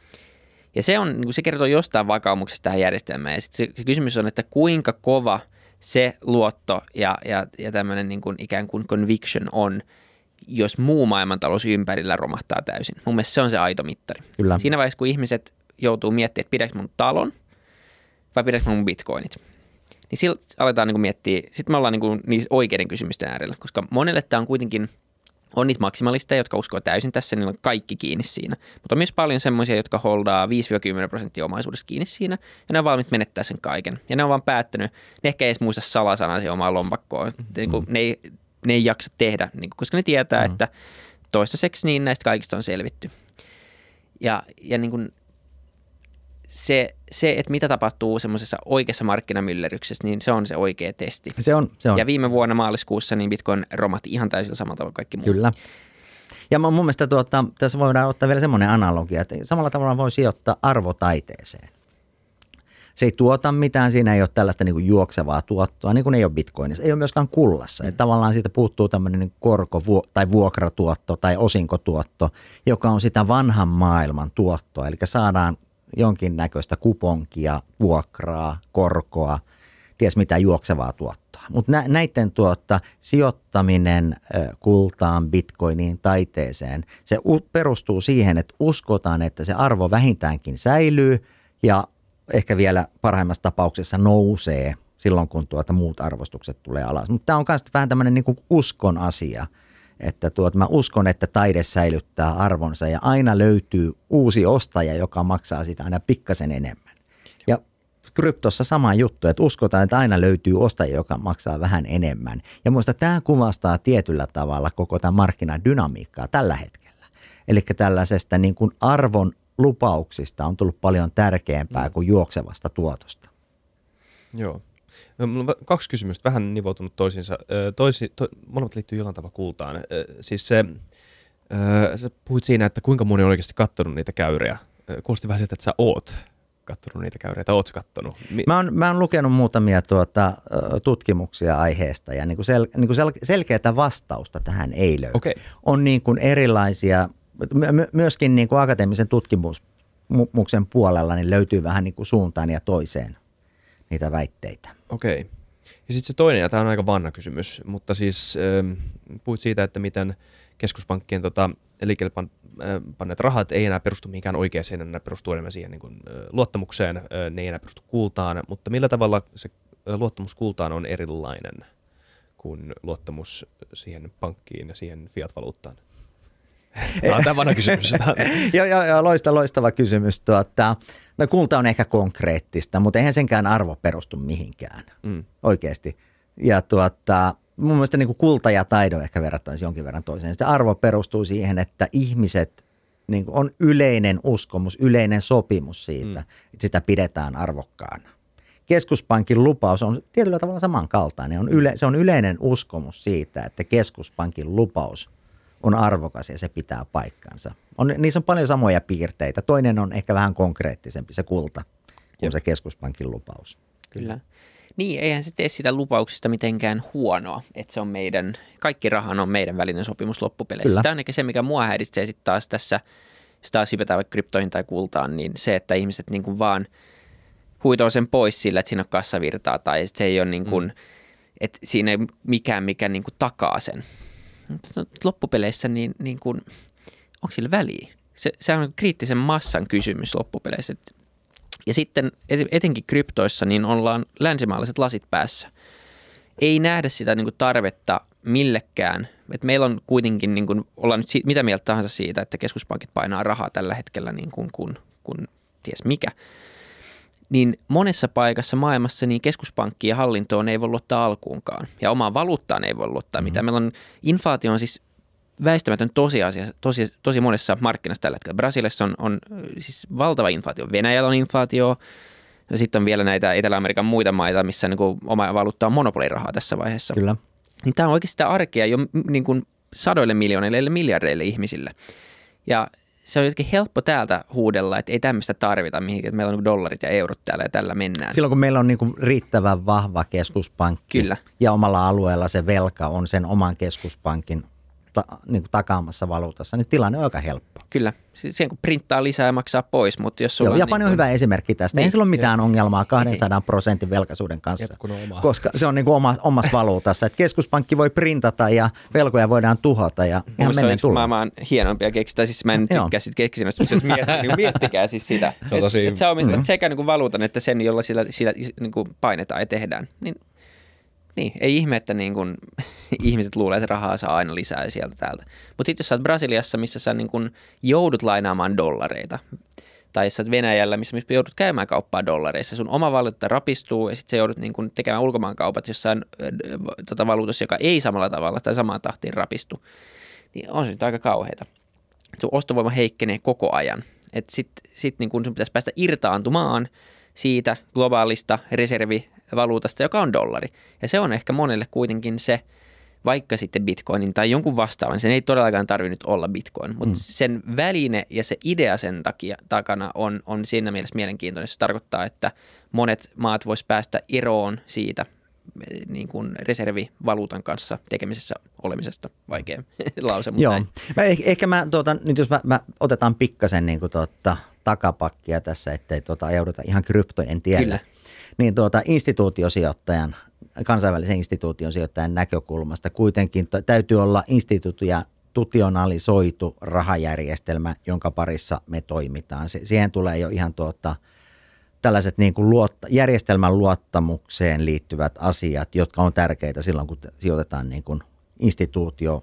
Ja se, on, niin se kertoo jostain vakaumuksesta tähän järjestelmään. Ja sitten se, se kysymys on, että kuinka kova se luotto ja, ja, ja tämmöinen niin kuin ikään kuin conviction on, jos muu maailmantalous ympärillä romahtaa täysin. Mun mielestä se on se aito mittari. Kyllä. Siinä vaiheessa, kun ihmiset joutuu miettimään, että pidäkö mun talon vai pidäkö mun bitcoinit, niin silloin aletaan niin kuin miettiä, sitten me ollaan niin kuin niissä oikeiden kysymysten äärellä, koska monelle tämä on kuitenkin – on niitä maksimalisteja, jotka uskoo täysin tässä, niin on kaikki kiinni siinä. Mutta on myös paljon semmoisia, jotka holdaa 5-10 prosenttia omaisuudesta kiinni siinä, ja ne on valmiit menettää sen kaiken. Ja ne on vaan päättänyt, ne ehkä ei edes muista salasanasi omaa lompakkoa. Mm-hmm. Niin kuin, ne, ei, ne ei jaksa tehdä, niin kuin, koska ne tietää, mm-hmm. että toistaiseksi niin näistä kaikista on selvitty. Ja, ja niin kuin, se, se, että mitä tapahtuu semmoisessa oikeassa markkinamyllerryksessä, niin se on se oikea testi. Se on, se on. Ja viime vuonna maaliskuussa niin Bitcoin romahti ihan täysin samalla tavalla kaikki muut. Kyllä. Ja mun mielestä tuota, tässä voidaan ottaa vielä semmoinen analogia, että samalla tavalla voi sijoittaa arvotaiteeseen. Se ei tuota mitään, siinä ei ole tällaista niin kuin juoksevaa tuottoa, niin kuin ei ole bitcoinissa, ei ole myöskään kullassa. Mm. Että tavallaan siitä puuttuu tämmöinen niin korko tai vuokratuotto tai osinkotuotto, joka on sitä vanhan maailman tuottoa. Eli saadaan jonkinnäköistä kuponkia, vuokraa, korkoa, ties mitä juoksevaa tuottoa. Mutta nä, näiden tuotta, sijoittaminen kultaan, bitcoiniin, taiteeseen, se perustuu siihen, että uskotaan, että se arvo vähintäänkin säilyy ja ehkä vielä parhaimmassa tapauksessa nousee silloin, kun tuota muut arvostukset tulee alas. Mutta tämä on myös vähän tämmöinen niin uskon asia – että tuot, mä uskon, että taide säilyttää arvonsa ja aina löytyy uusi ostaja, joka maksaa sitä aina pikkasen enemmän. Ja kryptossa sama juttu, että uskotaan, että aina löytyy ostaja, joka maksaa vähän enemmän. Ja muista tämä kuvastaa tietyllä tavalla koko tämän markkinadynamiikkaa tällä hetkellä. Eli tällaisesta niin kuin arvon lupauksista on tullut paljon tärkeämpää mm. kuin juoksevasta tuotosta. Joo. Mulla on kaksi kysymystä, vähän nivoutunut toisiinsa. Toisi, to, molemmat liittyy jollain tavalla kultaan. Siis se, sä puhuit siinä, että kuinka moni on oikeasti katsonut niitä käyriä. Kuulosti vähän siltä, että sä oot katsonut niitä käyriä, tai oot katsonut? Mi- mä, oon, mä oon lukenut muutamia tuota, tutkimuksia aiheesta, ja niin kuin sel, niin kuin sel, selkeää vastausta tähän ei löydy. Okay. On niin kuin erilaisia, my, myöskin niin kuin akateemisen tutkimuksen puolella niin löytyy vähän niin kuin suuntaan ja toiseen niitä väitteitä. Okei. Okay. Ja sitten se toinen, ja tämä on aika vanha kysymys, mutta siis äh, puhuit siitä, että miten keskuspankkien tota, liikkeelle pan, äh, panneet rahat ei enää perustu mihinkään oikeaan, ne perustuu enemmän siihen niin kuin, äh, luottamukseen, äh, ne ei enää perustu kultaan, mutta millä tavalla se äh, luottamus kultaan on erilainen kuin luottamus siihen pankkiin ja siihen fiat-valuuttaan? Tämä on tämä kysymys. joo, joo, joo, loistava, loistava kysymys. Tuota, No kulta on ehkä konkreettista, mutta eihän senkään arvo perustu mihinkään mm. oikeasti. Ja tuota, mun mielestä niin kuin kulta ja taidon ehkä verrattaisi jonkin verran toiseen. Se arvo perustuu siihen, että ihmiset niin kuin on yleinen uskomus, yleinen sopimus siitä, mm. että sitä pidetään arvokkaana. Keskuspankin lupaus on tietyllä tavalla samankaltainen. On yle, se on yleinen uskomus siitä, että keskuspankin lupaus on arvokas ja se pitää paikkansa. On, niissä on paljon samoja piirteitä. Toinen on ehkä vähän konkreettisempi, se kulta, kuin se keskuspankin lupaus. Kyllä. Niin, eihän se tee sitä lupauksista mitenkään huonoa, että se on meidän, kaikki rahan on meidän välinen sopimus loppupeleissä. Kyllä. Tämä on ehkä se, mikä mua häiritsee sitten taas tässä, jos taas hypätään vaikka kryptoihin tai kultaan, niin se, että ihmiset niin kuin vaan huitoo sen pois sillä, että siinä on kassavirtaa tai se ei ole niin kuin, mm. että siinä ei mikään, mikä niin kuin takaa sen. Loppupeleissä niin, niin kuin, onko sillä väliä? Se, se on kriittisen massan kysymys loppupeleissä. Ja sitten etenkin kryptoissa niin ollaan länsimaalaiset lasit päässä. Ei nähdä sitä niin kuin tarvetta millekään. Et meillä on kuitenkin, niin kuin, ollaan nyt siitä, mitä mieltä tahansa siitä, että keskuspankit painaa rahaa tällä hetkellä niin kuin, kun, kun ties mikä. Niin monessa paikassa maailmassa niin keskuspankki ja hallintoon ei voi luottaa alkuunkaan. Ja omaan valuuttaan ei voi luottaa mm-hmm. mitään. Meillä on inflaatio on siis väistämätön tosiasia tosi, tosi monessa markkinassa tällä hetkellä. Brasiliassa on, on siis valtava inflaatio. Venäjällä on inflaatio. Ja sitten on vielä näitä Etelä-Amerikan muita maita, missä niin kuin oma valuutta on monopolirahaa tässä vaiheessa. Kyllä. Niin tämä on oikeasti sitä arkea jo niin kuin sadoille miljoonille, miljardeille ihmisille. Ja se on jotenkin helppo täältä huudella, että ei tämmöistä tarvita mihinkään, että meillä on dollarit ja eurot täällä ja tällä mennään. Silloin kun meillä on niin riittävän vahva keskuspankki Kyllä. ja omalla alueella se velka on sen oman keskuspankin ta, niin kuin takaamassa valuutassa, niin tilanne on aika helppo. Kyllä, siihen kun printtaa lisää ja maksaa pois, mutta jos sulla Joo, Japani niin on hyvä esimerkki tästä. Niin, Ei sillä ole mitään jo. ongelmaa 200 prosentin velkaisuuden kanssa, koska se on niin kuin oma, omassa valuutassa. Että keskuspankki voi printata ja velkoja voidaan tuhota ja ihan se on yksi maailman hienompia keksitä. Siis mä en tykkää siitä keksinnöstä, mutta jos miettikää, niin miettikää siis sitä. Se on tosi... Että sä omistat mm-hmm. sekä niin kuin valuutan että sen, jolla sillä, sillä niin kuin painetaan ja tehdään. Niin niin, ei ihme, että niin kun, ihmiset luulee, että rahaa saa aina lisää sieltä täältä. Mutta sitten jos sä oot Brasiliassa, missä sä niin kun joudut lainaamaan dollareita, tai sä oot Venäjällä, missä, missä joudut käymään kauppaa dollareissa, sun oma valuutta rapistuu ja sitten sä joudut niin kun tekemään ulkomaankaupat jossain äh, tota, valuutassa, joka ei samalla tavalla tai samaan tahtiin rapistu, niin on se nyt aika kauheita. Sun ostovoima heikkenee koko ajan. Sitten sit niin kun sun pitäisi päästä irtaantumaan siitä globaalista reservivaluutasta, joka on dollari. Ja se on ehkä monelle kuitenkin se, vaikka sitten bitcoinin tai jonkun vastaavan, sen ei todellakaan tarvinnut olla bitcoin, mutta mm. sen väline ja se idea sen takia takana on, on siinä mielessä mielenkiintoinen. Se tarkoittaa, että monet maat vois päästä eroon siitä niin kuin reservivaluutan kanssa tekemisessä olemisesta. Vaikea lause, mutta Joo. näin. Mä eh, ehkä mä, tuota, nyt jos mä, mä otetaan pikkasen niin kuin tuota, takapakkia tässä, ettei tuota, ajauduta ihan kryptojen tielle. Kyllä. Niin tuota, instituutiosijoittajan, kansainvälisen instituutiosijoittajan näkökulmasta kuitenkin täytyy olla institutionalisoitu rahajärjestelmä, jonka parissa me toimitaan. Siihen tulee jo ihan tuota, tällaiset niin kuin luotta, järjestelmän luottamukseen liittyvät asiat, jotka on tärkeitä silloin, kun sijoitetaan niin kuin instituutio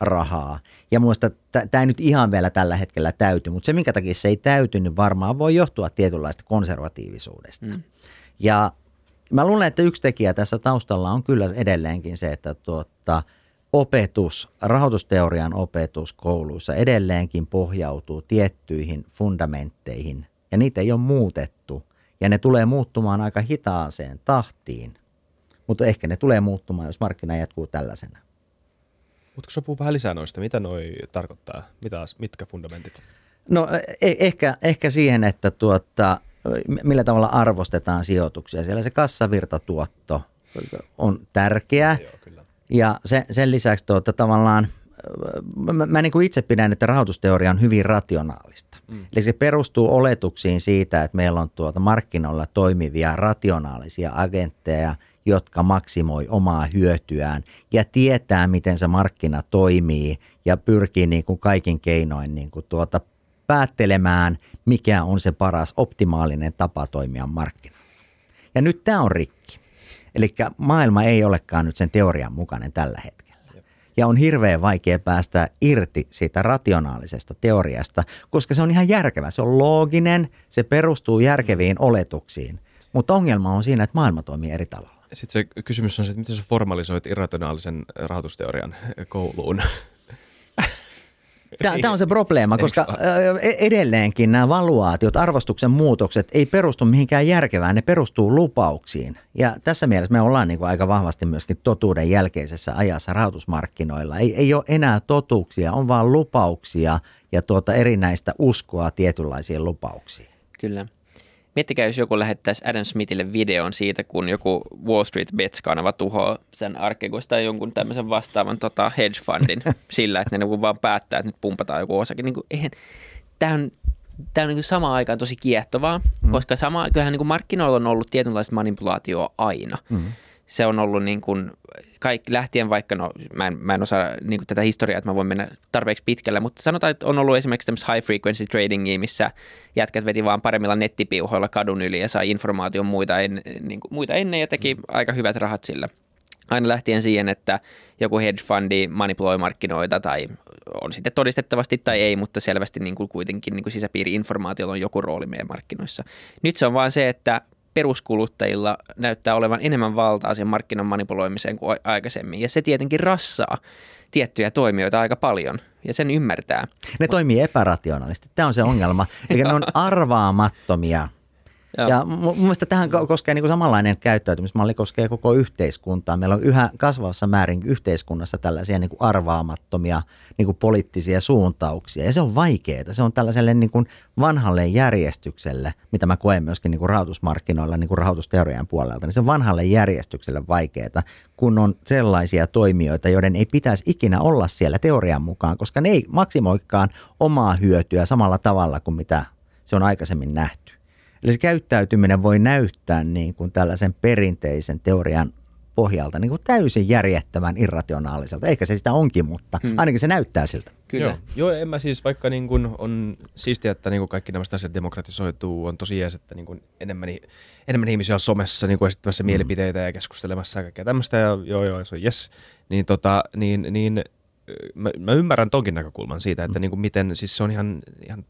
rahaa. Ja muista tämä ei nyt ihan vielä tällä hetkellä täyty, mutta se minkä takia se ei täytynyt varmaan voi johtua tietynlaista konservatiivisuudesta. Mm. Ja mä luulen, että yksi tekijä tässä taustalla on kyllä edelleenkin se, että tuota, opetus, rahoitusteorian opetus kouluissa edelleenkin pohjautuu tiettyihin fundamentteihin ja niitä ei ole muutettu. Ja ne tulee muuttumaan aika hitaaseen tahtiin, mutta ehkä ne tulee muuttumaan, jos markkina jatkuu tällaisena. Mutta sä puhuu vähän lisää noista, mitä noi tarkoittaa, mitä, mitkä fundamentit? No e- ehkä, ehkä siihen, että tuota, millä tavalla arvostetaan sijoituksia. Siellä se kassavirtatuotto on tärkeä. Joo, kyllä. Ja sen, sen lisäksi tuota, tavallaan, mä, mä niin kuin itse pidän, että rahoitusteoria on hyvin rationaalista. Mm. Eli se perustuu oletuksiin siitä, että meillä on tuota markkinoilla toimivia rationaalisia agentteja, jotka maksimoi omaa hyötyään ja tietää, miten se markkina toimii ja pyrkii niin kuin kaikin keinoin niin kuin tuota päättelemään, mikä on se paras optimaalinen tapa toimia markkinoilla. Ja nyt tämä on rikki. Eli maailma ei olekaan nyt sen teorian mukainen tällä hetkellä. Ja on hirveän vaikea päästä irti siitä rationaalisesta teoriasta, koska se on ihan järkevä. Se on looginen, se perustuu järkeviin oletuksiin. Mutta ongelma on siinä, että maailma toimii eri tavalla. Sitten se kysymys on se, että miten sä formalisoit irrationaalisen rahoitusteorian kouluun? Tämä on se probleema, koska edelleenkin nämä valuaatiot, arvostuksen muutokset ei perustu mihinkään järkevään, ne perustuu lupauksiin. Ja tässä mielessä me ollaan niin kuin aika vahvasti myöskin totuuden jälkeisessä ajassa rahoitusmarkkinoilla. Ei, ei ole enää totuuksia, on vaan lupauksia ja tuota erinäistä uskoa tietynlaisiin lupauksiin. Kyllä. Miettikää, jos joku lähettäisi Adam Smithille videon siitä, kun joku Wall Street Bets-kanava tuhoaa sen Archegos tai jonkun tämmöisen vastaavan tota, hedge fundin sillä, että ne niin vaan päättää, että nyt pumpataan joku osake. Niin kuin, eihän, tämä on, tämä on niin samaan aikaan tosi kiehtovaa, mm. koska sama, kyllähän niin kuin markkinoilla on ollut tietynlaista manipulaatioa aina. Mm se on ollut niin kuin, kaikki, lähtien vaikka, no mä en, mä en osaa niin kuin tätä historiaa, että mä voin mennä tarpeeksi pitkälle, mutta sanotaan, että on ollut esimerkiksi tämmöistä high frequency tradingia, missä jätkät veti vaan paremmilla nettipiuhoilla kadun yli ja sai informaation muita, en, niin kuin, muita ennen ja teki mm. aika hyvät rahat sillä. Aina lähtien siihen, että joku hedge fundi manipuloi markkinoita tai on sitten todistettavasti tai ei, mutta selvästi niin kuin kuitenkin niin kuin sisäpiiri-informaatiolla on joku rooli meidän markkinoissa. Nyt se on vaan se, että peruskuluttajilla näyttää olevan enemmän valtaa sen markkinan manipuloimiseen kuin aikaisemmin. Ja se tietenkin rassaa tiettyjä toimijoita aika paljon ja sen ymmärtää. Ne toimii epärationaalisesti. Tämä on se ongelma. Eli ne on arvaamattomia Joo. Ja mun mielestä tähän koskee niin kuin samanlainen käyttäytymismalli koskee koko yhteiskuntaa. Meillä on yhä kasvavassa määrin yhteiskunnassa tällaisia niin kuin arvaamattomia niin kuin poliittisia suuntauksia. Ja se on vaikeaa. Se on tällaiselle niin kuin vanhalle järjestykselle, mitä mä koen myöskin niin kuin rahoitusmarkkinoilla niin kuin rahoitusteorian puolelta. Niin se on vanhalle järjestykselle vaikeaa, kun on sellaisia toimijoita, joiden ei pitäisi ikinä olla siellä teorian mukaan, koska ne ei maksimoikaan omaa hyötyä samalla tavalla kuin mitä se on aikaisemmin nähty. Eli se käyttäytyminen voi näyttää niin kuin tällaisen perinteisen teorian pohjalta niin kuin täysin järjettömän irrationaaliselta. Ehkä se sitä onkin, mutta hmm. ainakin se näyttää siltä. Kyllä. Joo, Joo en mä siis, vaikka niin kuin on siistiä, että niin kuin kaikki nämä asiat demokratisoituu, on tosi jees, että niin kuin enemmän, enemmän ihmisiä on somessa niin kuin esittämässä hmm. mielipiteitä ja keskustelemassa ja kaikkea tämmöistä, ja joo joo, se on yes, niin, tota, niin, niin mä, mä ymmärrän tonkin näkökulman siitä, että hmm. niin kuin miten, siis se on ihan, ihan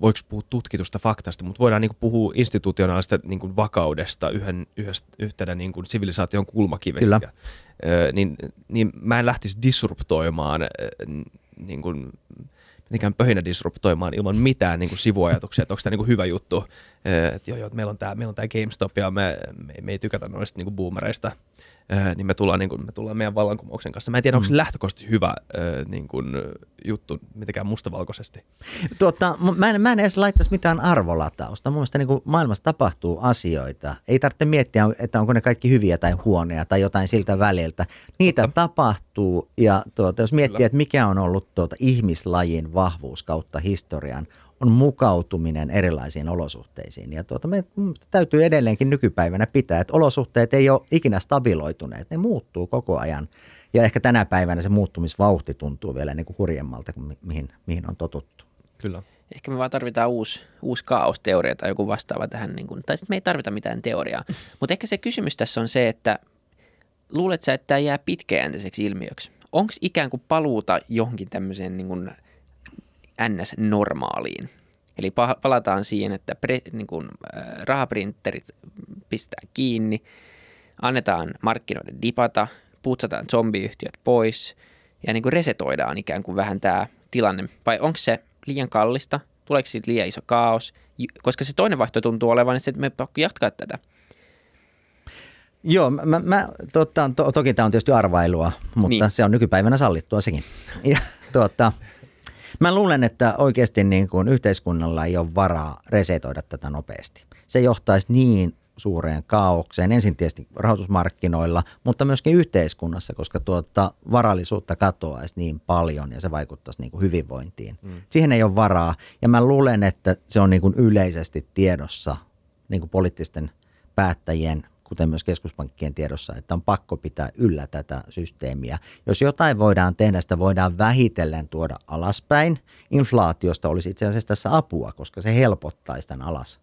voiko puhua tutkitusta faktasta, mutta voidaan niin kuin puhua institutionaalista niin kuin vakaudesta yhden, yhdestä, yhtenä niin kuin sivilisaation kulmakivestä. Kyllä. Ö, niin, niin mä en lähtisi disruptoimaan niin kuin, mitenkään pöhinä disruptoimaan ilman mitään niin kuin sivuajatuksia, että onko tämä niin kuin hyvä juttu, että joo, joo, meillä on tämä, meillä on tämä GameStop ja me, me, me ei tykätä noista niin kuin boomereista, niin me tullaan, niin kuin, me tullaan meidän vallankumouksen kanssa. Mä en tiedä, onko se mm. lähtökohtaisesti hyvä niin kuin, juttu mitenkään mustavalkoisesti. Tuota, mä, en, mä en edes laittaisi mitään arvolatausta. Mun mielestä niin kuin maailmassa tapahtuu asioita. Ei tarvitse miettiä, että onko ne kaikki hyviä tai huoneja tai jotain siltä väliltä. Niitä Totta. tapahtuu ja tuota, jos miettii, Kyllä. että mikä on ollut tuota, ihmislajin vahvuus kautta historian, on mukautuminen erilaisiin olosuhteisiin. Ja tuota, me täytyy edelleenkin nykypäivänä pitää, että olosuhteet ei ole ikinä stabiloituneet, ne muuttuu koko ajan. Ja ehkä tänä päivänä se muuttumisvauhti tuntuu vielä niin kuin hurjemmalta kuin mihin, mihin on totuttu. Kyllä. Ehkä me vaan tarvitaan uusi, uusi kaosteoria tai joku vastaava tähän, niin kuin, tai sitten me ei tarvita mitään teoriaa. Mutta ehkä se kysymys tässä on se, että luulet sä, että tämä jää pitkäjänteiseksi ilmiöksi? Onko ikään kuin paluuta johonkin tämmöiseen niin kuin – NS-normaaliin. Eli palataan siihen, että pre, niin kuin, äh, rahaprinterit pistää kiinni, annetaan markkinoiden dipata, putsataan zombiyhtiöt pois ja niin kuin resetoidaan ikään kuin vähän tämä tilanne. Vai onko se liian kallista? Tuleeko siitä liian iso kaos? Koska se toinen vaihtoehto tuntuu olevan, että me pakko jatkaa tätä. Joo, mä, mä totta, to, toki tämä on tietysti arvailua, mutta niin. se on nykypäivänä sallittua sekin. Ja, tuota, Mä luulen, että oikeasti niin kuin yhteiskunnalla ei ole varaa resetoida tätä nopeasti. Se johtaisi niin suureen kaaukseen, ensin tietysti rahoitusmarkkinoilla, mutta myöskin yhteiskunnassa, koska tuota varallisuutta katoaisi niin paljon ja se vaikuttaisi niin kuin hyvinvointiin. Mm. Siihen ei ole varaa ja mä luulen, että se on niin kuin yleisesti tiedossa niin kuin poliittisten päättäjien kuten myös keskuspankkien tiedossa, että on pakko pitää yllä tätä systeemiä. Jos jotain voidaan tehdä, sitä voidaan vähitellen tuoda alaspäin. Inflaatiosta olisi itse asiassa tässä apua, koska se helpottaisi tämän alas,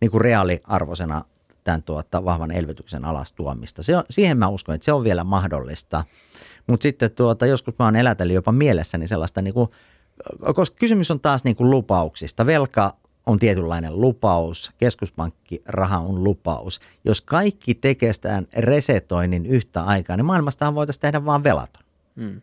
niin kuin reaaliarvoisena tämän tuota, vahvan elvytyksen alas tuomista. Se on, siihen mä uskon, että se on vielä mahdollista. Mutta sitten tuota, joskus mä oon elätellyt jopa mielessäni sellaista, niin kuin, koska kysymys on taas niin kuin lupauksista. Velka on tietynlainen lupaus, keskuspankkiraha on lupaus. Jos kaikki tekestään resetoinnin yhtä aikaa, niin maailmastahan voitaisiin tehdä vain velaton. Hmm.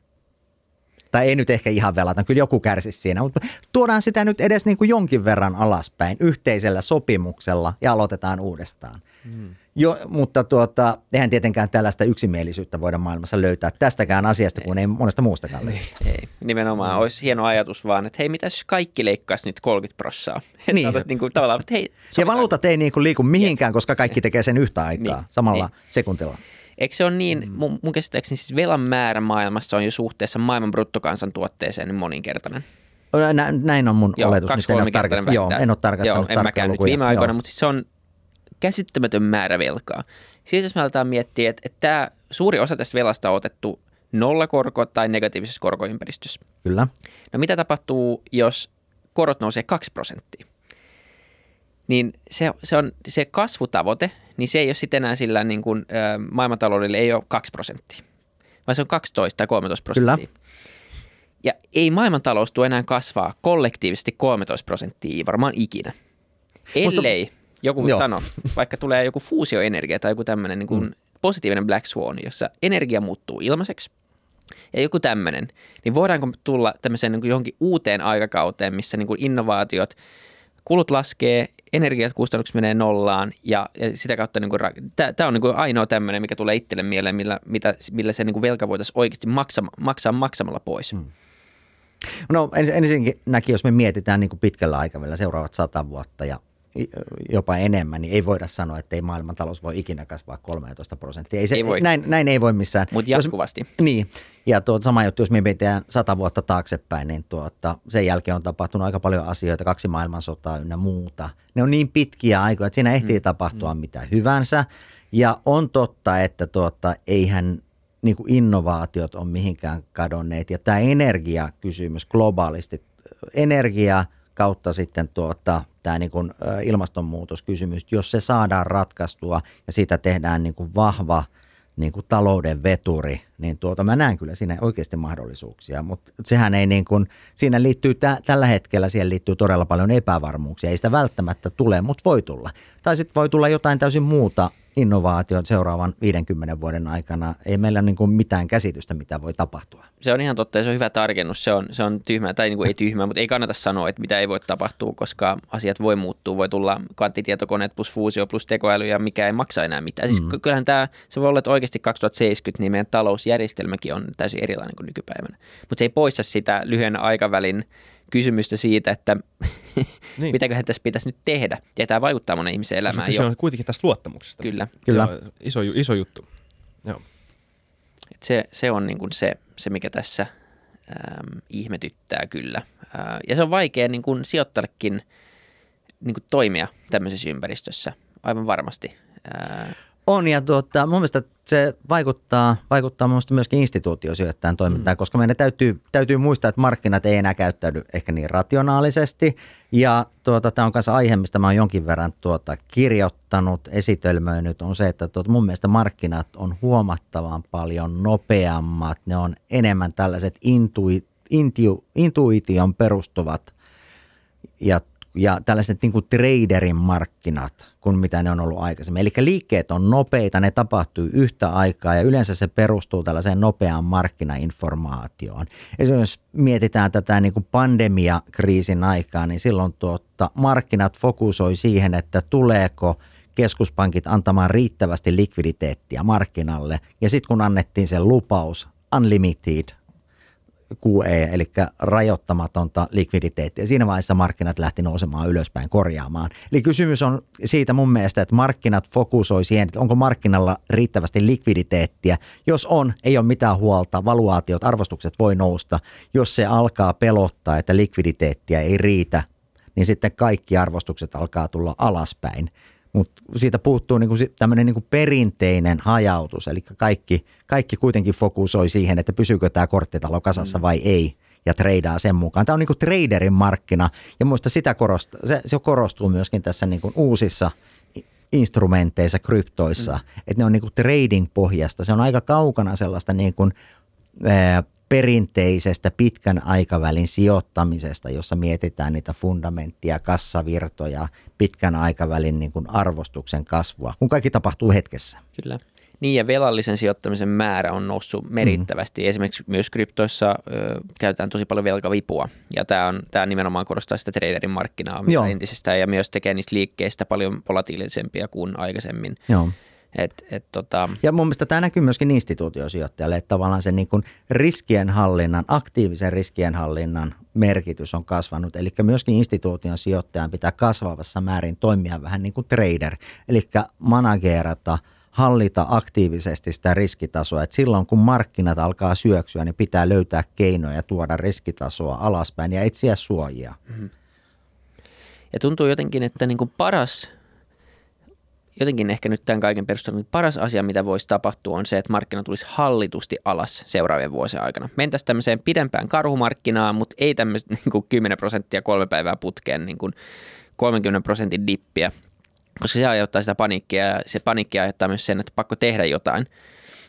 Tai ei nyt ehkä ihan velaton, kyllä joku kärsisi siinä, mutta tuodaan sitä nyt edes niin kuin jonkin verran alaspäin yhteisellä sopimuksella ja aloitetaan uudestaan. Hmm. Jo, mutta tuota, eihän tietenkään tällaista yksimielisyyttä voida maailmassa löytää tästäkään asiasta, kun ei monesta muustakaan ei, ei. Nimenomaan mm. olisi hieno ajatus vaan, että hei, mitä jos kaikki leikkaisi nyt 30 prossaa? Niin. niin kuin, tavallaan, että hei, ja valuutat ei niin kuin liiku mihinkään, koska kaikki tekee sen yhtä aikaa, niin. samalla niin. sekuntilla. Eikö se ole niin, mm. mun, mun käsittääkseni siis velan määrä maailmassa on jo suhteessa maailman bruttokansantuotteeseen niin moninkertainen. Näin on mun Joo, oletus. Nyt en ole, tarkast- Joo, en ole tarkastanut Joo, en mäkään nyt viime aikoina, mutta siis se on käsittämätön määrä velkaa. Siis jos me aletaan miettiä, että, että tämä suuri osa tästä velasta on otettu nollakorko- tai negatiivisessa korkoympäristössä. Kyllä. No mitä tapahtuu, jos korot nousee 2 prosenttia? Niin se, se, on, se kasvutavoite, niin se ei ole sitten enää sillä niin kuin, ä, maailmantaloudelle ei ole 2 prosenttia, vaan se on 12 tai 13 prosenttia. Kyllä. Ja ei maailmantalous tule enää kasvaa kollektiivisesti 13 prosenttia varmaan ikinä. Ellei Musta joku Joo. sano, vaikka tulee joku fuusioenergia tai joku tämmöinen niin kuin mm. positiivinen black swan, jossa energia muuttuu ilmaiseksi, ja joku tämmöinen, niin voidaanko tulla tämmöiseen niin kuin johonkin uuteen aikakauteen, missä niin kuin innovaatiot, kulut laskee, energiat, kustannukset menee nollaan ja, ja sitä kautta niin tämä on niin kuin ainoa tämmöinen, mikä tulee itselle mieleen, millä, mitä, millä se niin kuin velka voitaisiin oikeasti maksaa, maksaa maksamalla pois. Hmm. No ensinnäkin, jos me mietitään niin kuin pitkällä aikavälillä seuraavat sata vuotta ja jopa enemmän, niin ei voida sanoa, että ei maailmantalous voi ikinä kasvaa 13 prosenttia. Ei se, ei voi. Näin, näin ei voi missään. Mutta jatkuvasti. Jos, niin, ja tuota, sama juttu, jos me mietitään sata vuotta taaksepäin, niin tuota, sen jälkeen on tapahtunut aika paljon asioita, kaksi maailmansotaa ynnä muuta. Ne on niin pitkiä aikoja, että siinä ehtii mm. tapahtua mm. mitä hyvänsä. Ja on totta, että tuota, eihän niin kuin innovaatiot on mihinkään kadonneet. Ja tämä energiakysymys globaalisti, energia kautta sitten tuota, tämä niin kuin ilmastonmuutoskysymys, jos se saadaan ratkaistua ja siitä tehdään niin kuin vahva niin kuin talouden veturi, niin tuota, mä näen kyllä siinä oikeasti mahdollisuuksia, mutta sehän ei niin kuin, siinä liittyy tä, tällä hetkellä siihen liittyy todella paljon epävarmuuksia, ei sitä välttämättä tule, mutta voi tulla. Tai sitten voi tulla jotain täysin muuta innovaation seuraavan 50 vuoden aikana. Ei meillä niin kuin mitään käsitystä, mitä voi tapahtua. Se on ihan totta ja se on hyvä tarkennus. Se on, se on tyhmä, tai niin kuin ei tyhmä, mutta ei kannata sanoa, että mitä ei voi tapahtua, koska asiat voi muuttua. Voi tulla kvanttitietokoneet plus fuusio plus tekoäly ja mikä ei maksa enää mitään. Siis mm. Kyllähän tämä, se voi olla, että oikeasti 2070 niin meidän talousjärjestelmäkin on täysin erilainen kuin nykypäivänä. Mutta se ei poista sitä lyhyen aikavälin kysymystä siitä, että niin. mitäköhän tässä pitäisi nyt tehdä. Ja tämä vaikuttaa monen ihmisen elämään. Se on kuitenkin tästä luottamuksesta. Kyllä. Kyllä. iso, iso juttu. Joo. Et se, se on niin kuin se, se, mikä tässä ähm, ihmetyttää kyllä. Äh, ja se on vaikea niin kuin sijoittajallekin niin kuin toimia tämmöisessä ympäristössä, aivan varmasti. Äh, on ja tuota, mun mielestä se vaikuttaa, vaikuttaa mun myöskin instituutiosijoittajan toimintaan, mm. koska meidän täytyy, täytyy muistaa, että markkinat ei enää käyttäydy ehkä niin rationaalisesti. Ja tuota, tämä on myös aihe, mistä mä oon jonkin verran tuota, kirjoittanut, esitelmöinyt, on se, että tuota, mun mielestä markkinat on huomattavan paljon nopeammat. Ne on enemmän tällaiset intui, intu, intuition perustuvat ja ja tällaiset niin kuin traderin markkinat kuin mitä ne on ollut aikaisemmin. Eli liikkeet on nopeita, ne tapahtuu yhtä aikaa ja yleensä se perustuu tällaiseen nopeaan markkinainformaatioon. Esimerkiksi mietitään tätä niin kuin pandemiakriisin aikaa, niin silloin tuotta, markkinat fokusoi siihen, että tuleeko keskuspankit antamaan riittävästi likviditeettiä markkinalle. Ja sitten kun annettiin se lupaus, unlimited QE, eli rajoittamatonta likviditeettiä. Siinä vaiheessa markkinat lähti nousemaan ylöspäin korjaamaan. Eli kysymys on siitä mun mielestä, että markkinat fokusoi siihen, että onko markkinalla riittävästi likviditeettiä. Jos on, ei ole mitään huolta, valuaatiot, arvostukset voi nousta. Jos se alkaa pelottaa, että likviditeettiä ei riitä, niin sitten kaikki arvostukset alkaa tulla alaspäin mutta siitä puuttuu niinku tämmöinen niinku perinteinen hajautus, eli kaikki, kaikki kuitenkin fokusoi siihen, että pysyykö tämä korttitalo kasassa mm. vai ei, ja treidaa sen mukaan. Tämä on niinku traderin markkina, ja muista sitä korostuu, se, se korostuu myöskin tässä niinku uusissa instrumenteissa, kryptoissa, mm. että ne on niinku trading-pohjasta. Se on aika kaukana sellaista niinku, perinteisestä pitkän aikavälin sijoittamisesta, jossa mietitään niitä fundamenttia, kassavirtoja, pitkän aikavälin niin kuin arvostuksen kasvua, kun kaikki tapahtuu hetkessä. Kyllä. Niin ja velallisen sijoittamisen määrä on noussut merkittävästi. Mm. Esimerkiksi myös kryptoissa ö, käytetään tosi paljon velkavipua ja tämä, on, tämä nimenomaan korostaa sitä traderin markkinaa entisestään ja myös tekee niistä liikkeistä paljon volatiilisempia kuin aikaisemmin. Joo. Et, et, tota... Ja mun mielestä tämä näkyy myöskin instituutiosijoittajalle, että tavallaan se niin riskienhallinnan, aktiivisen riskienhallinnan merkitys on kasvanut. Eli myöskin instituution sijoittajan pitää kasvavassa määrin toimia vähän niin kuin trader, eli managerata, hallita aktiivisesti sitä riskitasoa. Et silloin kun markkinat alkaa syöksyä, niin pitää löytää keinoja tuoda riskitasoa alaspäin ja etsiä suojia. Mm-hmm. Ja tuntuu jotenkin, että niin kuin paras jotenkin ehkä nyt tämän kaiken perusteella niin paras asia, mitä voisi tapahtua, on se, että markkina tulisi hallitusti alas seuraavien vuosien aikana. Mentäisiin tämmöiseen pidempään karhumarkkinaan, mutta ei tämmöistä niin kuin 10 prosenttia kolme päivää putkeen niin kuin 30 prosentin dippiä, koska se aiheuttaa sitä paniikkia ja se paniikki aiheuttaa myös sen, että pakko tehdä jotain.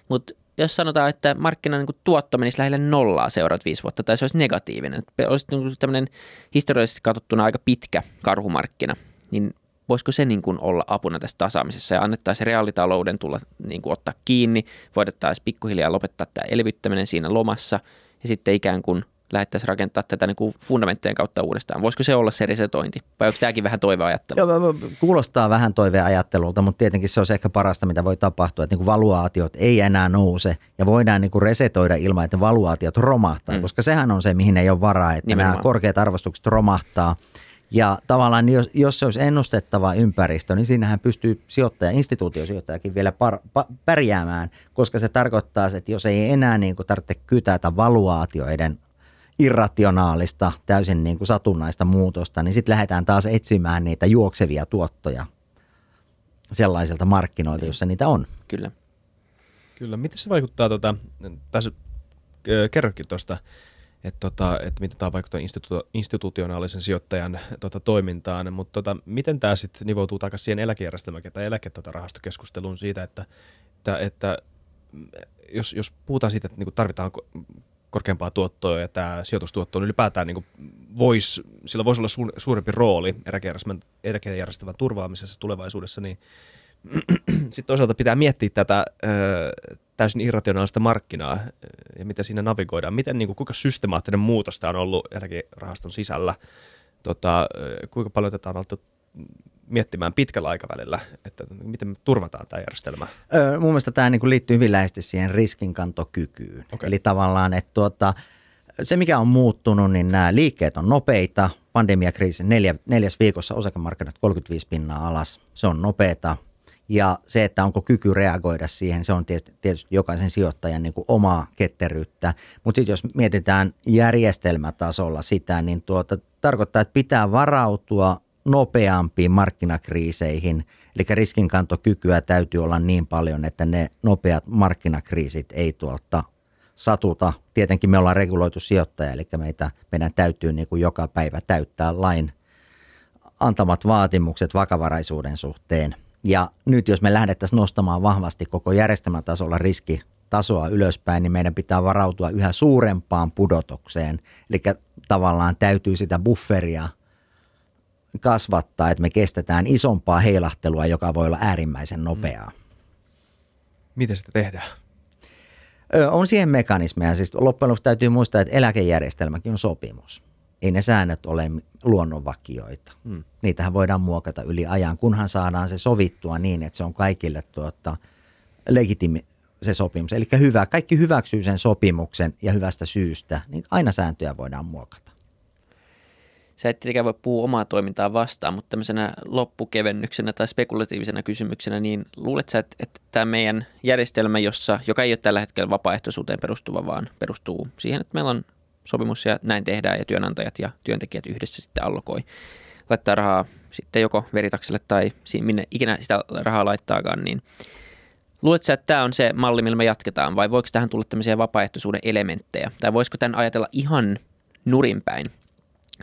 Mutta jos sanotaan, että markkinan niin tuotto menisi lähelle nollaa seuraavat viisi vuotta, tai se olisi negatiivinen, olisi niin tämmöinen historiallisesti katsottuna aika pitkä karhumarkkina, niin voisiko se niin kuin olla apuna tässä tasaamisessa ja annettaisiin reaalitalouden tulla niin kuin ottaa kiinni, voidettaisiin pikkuhiljaa lopettaa tämä elvyttäminen siinä lomassa ja sitten ikään kuin lähdettäisiin rakentaa tätä niin kuin fundamenttien kautta uudestaan. Voisiko se olla se resetointi vai onko tämäkin vähän toiveajattelu? Joo, kuulostaa vähän toiveajattelulta, mutta tietenkin se on ehkä parasta, mitä voi tapahtua, että niin kuin valuaatiot ei enää nouse ja voidaan niin kuin resetoida ilman, että valuaatiot romahtaa, mm. koska sehän on se, mihin ei ole varaa, että Nimenomaan. nämä korkeat arvostukset romahtaa – ja tavallaan jos, jos se olisi ennustettava ympäristö, niin siinähän pystyy sijoittaja, instituutiosijoittajakin vielä par, pa, pärjäämään, koska se tarkoittaa, että jos ei enää niin kuin tarvitse kytätä valuaatioiden irrationaalista, täysin niin kuin satunnaista muutosta, niin sitten lähdetään taas etsimään niitä juoksevia tuottoja sellaisilta markkinoilta, jossa niitä on. Kyllä. Kyllä. Miten se vaikuttaa, tuota, tässä kerrokin tuosta että tota, et miten tämä vaikuttaa institu- institutionaalisen sijoittajan tota, toimintaan, mutta tota, miten tämä sitten nivoutuu takaisin siihen eläkejärjestelmään tai eläkerahastokeskusteluun tota, siitä, että, että, että jos, jos puhutaan siitä, että niinku tarvitaan korkeampaa tuottoa ja tämä sijoitustuotto on ylipäätään niin vois, sillä voisi olla su- suurempi rooli eläkejärjestelmän, eläkejärjestelmän turvaamisessa tulevaisuudessa, niin sitten toisaalta pitää miettiä tätä ö, täysin irrationaalista markkinaa ja miten siinä navigoidaan. Miten, niin kuin, kuinka systemaattinen muutos tämä on ollut eläkerahaston sisällä? Tota, kuinka paljon tätä on oltu miettimään pitkällä aikavälillä, että miten me turvataan tämä järjestelmä? Öö, mun mielestä tämä niin kuin liittyy hyvin läheisesti siihen riskinkantokykyyn. Okay. Eli tavallaan, että tuota, se mikä on muuttunut, niin nämä liikkeet on nopeita. Pandemiakriisin neljä, neljäs viikossa osakemarkkinat 35 pinnaa alas. Se on nopeata. Ja se, että onko kyky reagoida siihen, se on tietysti, jokaisen sijoittajan niin kuin omaa ketteryyttä. Mutta sitten jos mietitään järjestelmätasolla sitä, niin tuota, tarkoittaa, että pitää varautua nopeampiin markkinakriiseihin. Eli riskinkantokykyä täytyy olla niin paljon, että ne nopeat markkinakriisit ei tuota satuta. Tietenkin me ollaan reguloitu sijoittaja, eli meitä, meidän täytyy niin kuin joka päivä täyttää lain antamat vaatimukset vakavaraisuuden suhteen. Ja nyt jos me lähdettäisiin nostamaan vahvasti koko järjestelmän tasolla riskitasoa ylöspäin, niin meidän pitää varautua yhä suurempaan pudotukseen. Eli tavallaan täytyy sitä bufferia kasvattaa, että me kestetään isompaa heilahtelua, joka voi olla äärimmäisen nopeaa. Miten sitä tehdään? On siihen mekanismeja. Siis loppujen lopuksi täytyy muistaa, että eläkejärjestelmäkin on sopimus. Ei ne säännöt ole luonnonvakioita. Hmm. Niitähän voidaan muokata yli ajan, kunhan saadaan se sovittua niin, että se on kaikille tuota, legitimi se sopimus. Eli hyvä, kaikki hyväksyy sen sopimuksen ja hyvästä syystä, niin aina sääntöjä voidaan muokata sä et tietenkään voi puhua omaa toimintaa vastaan, mutta tämmöisenä loppukevennyksenä tai spekulatiivisena kysymyksenä, niin luulet sä, että, että tämä meidän järjestelmä, jossa, joka ei ole tällä hetkellä vapaaehtoisuuteen perustuva, vaan perustuu siihen, että meillä on sopimus ja näin tehdään ja työnantajat ja työntekijät yhdessä sitten allokoi, laittaa rahaa sitten joko veritakselle tai minne ikinä sitä rahaa laittaakaan, niin Luuletko että tämä on se malli, millä me jatketaan, vai voiko tähän tulla tämmöisiä vapaaehtoisuuden elementtejä? Tai voisiko tämän ajatella ihan nurinpäin,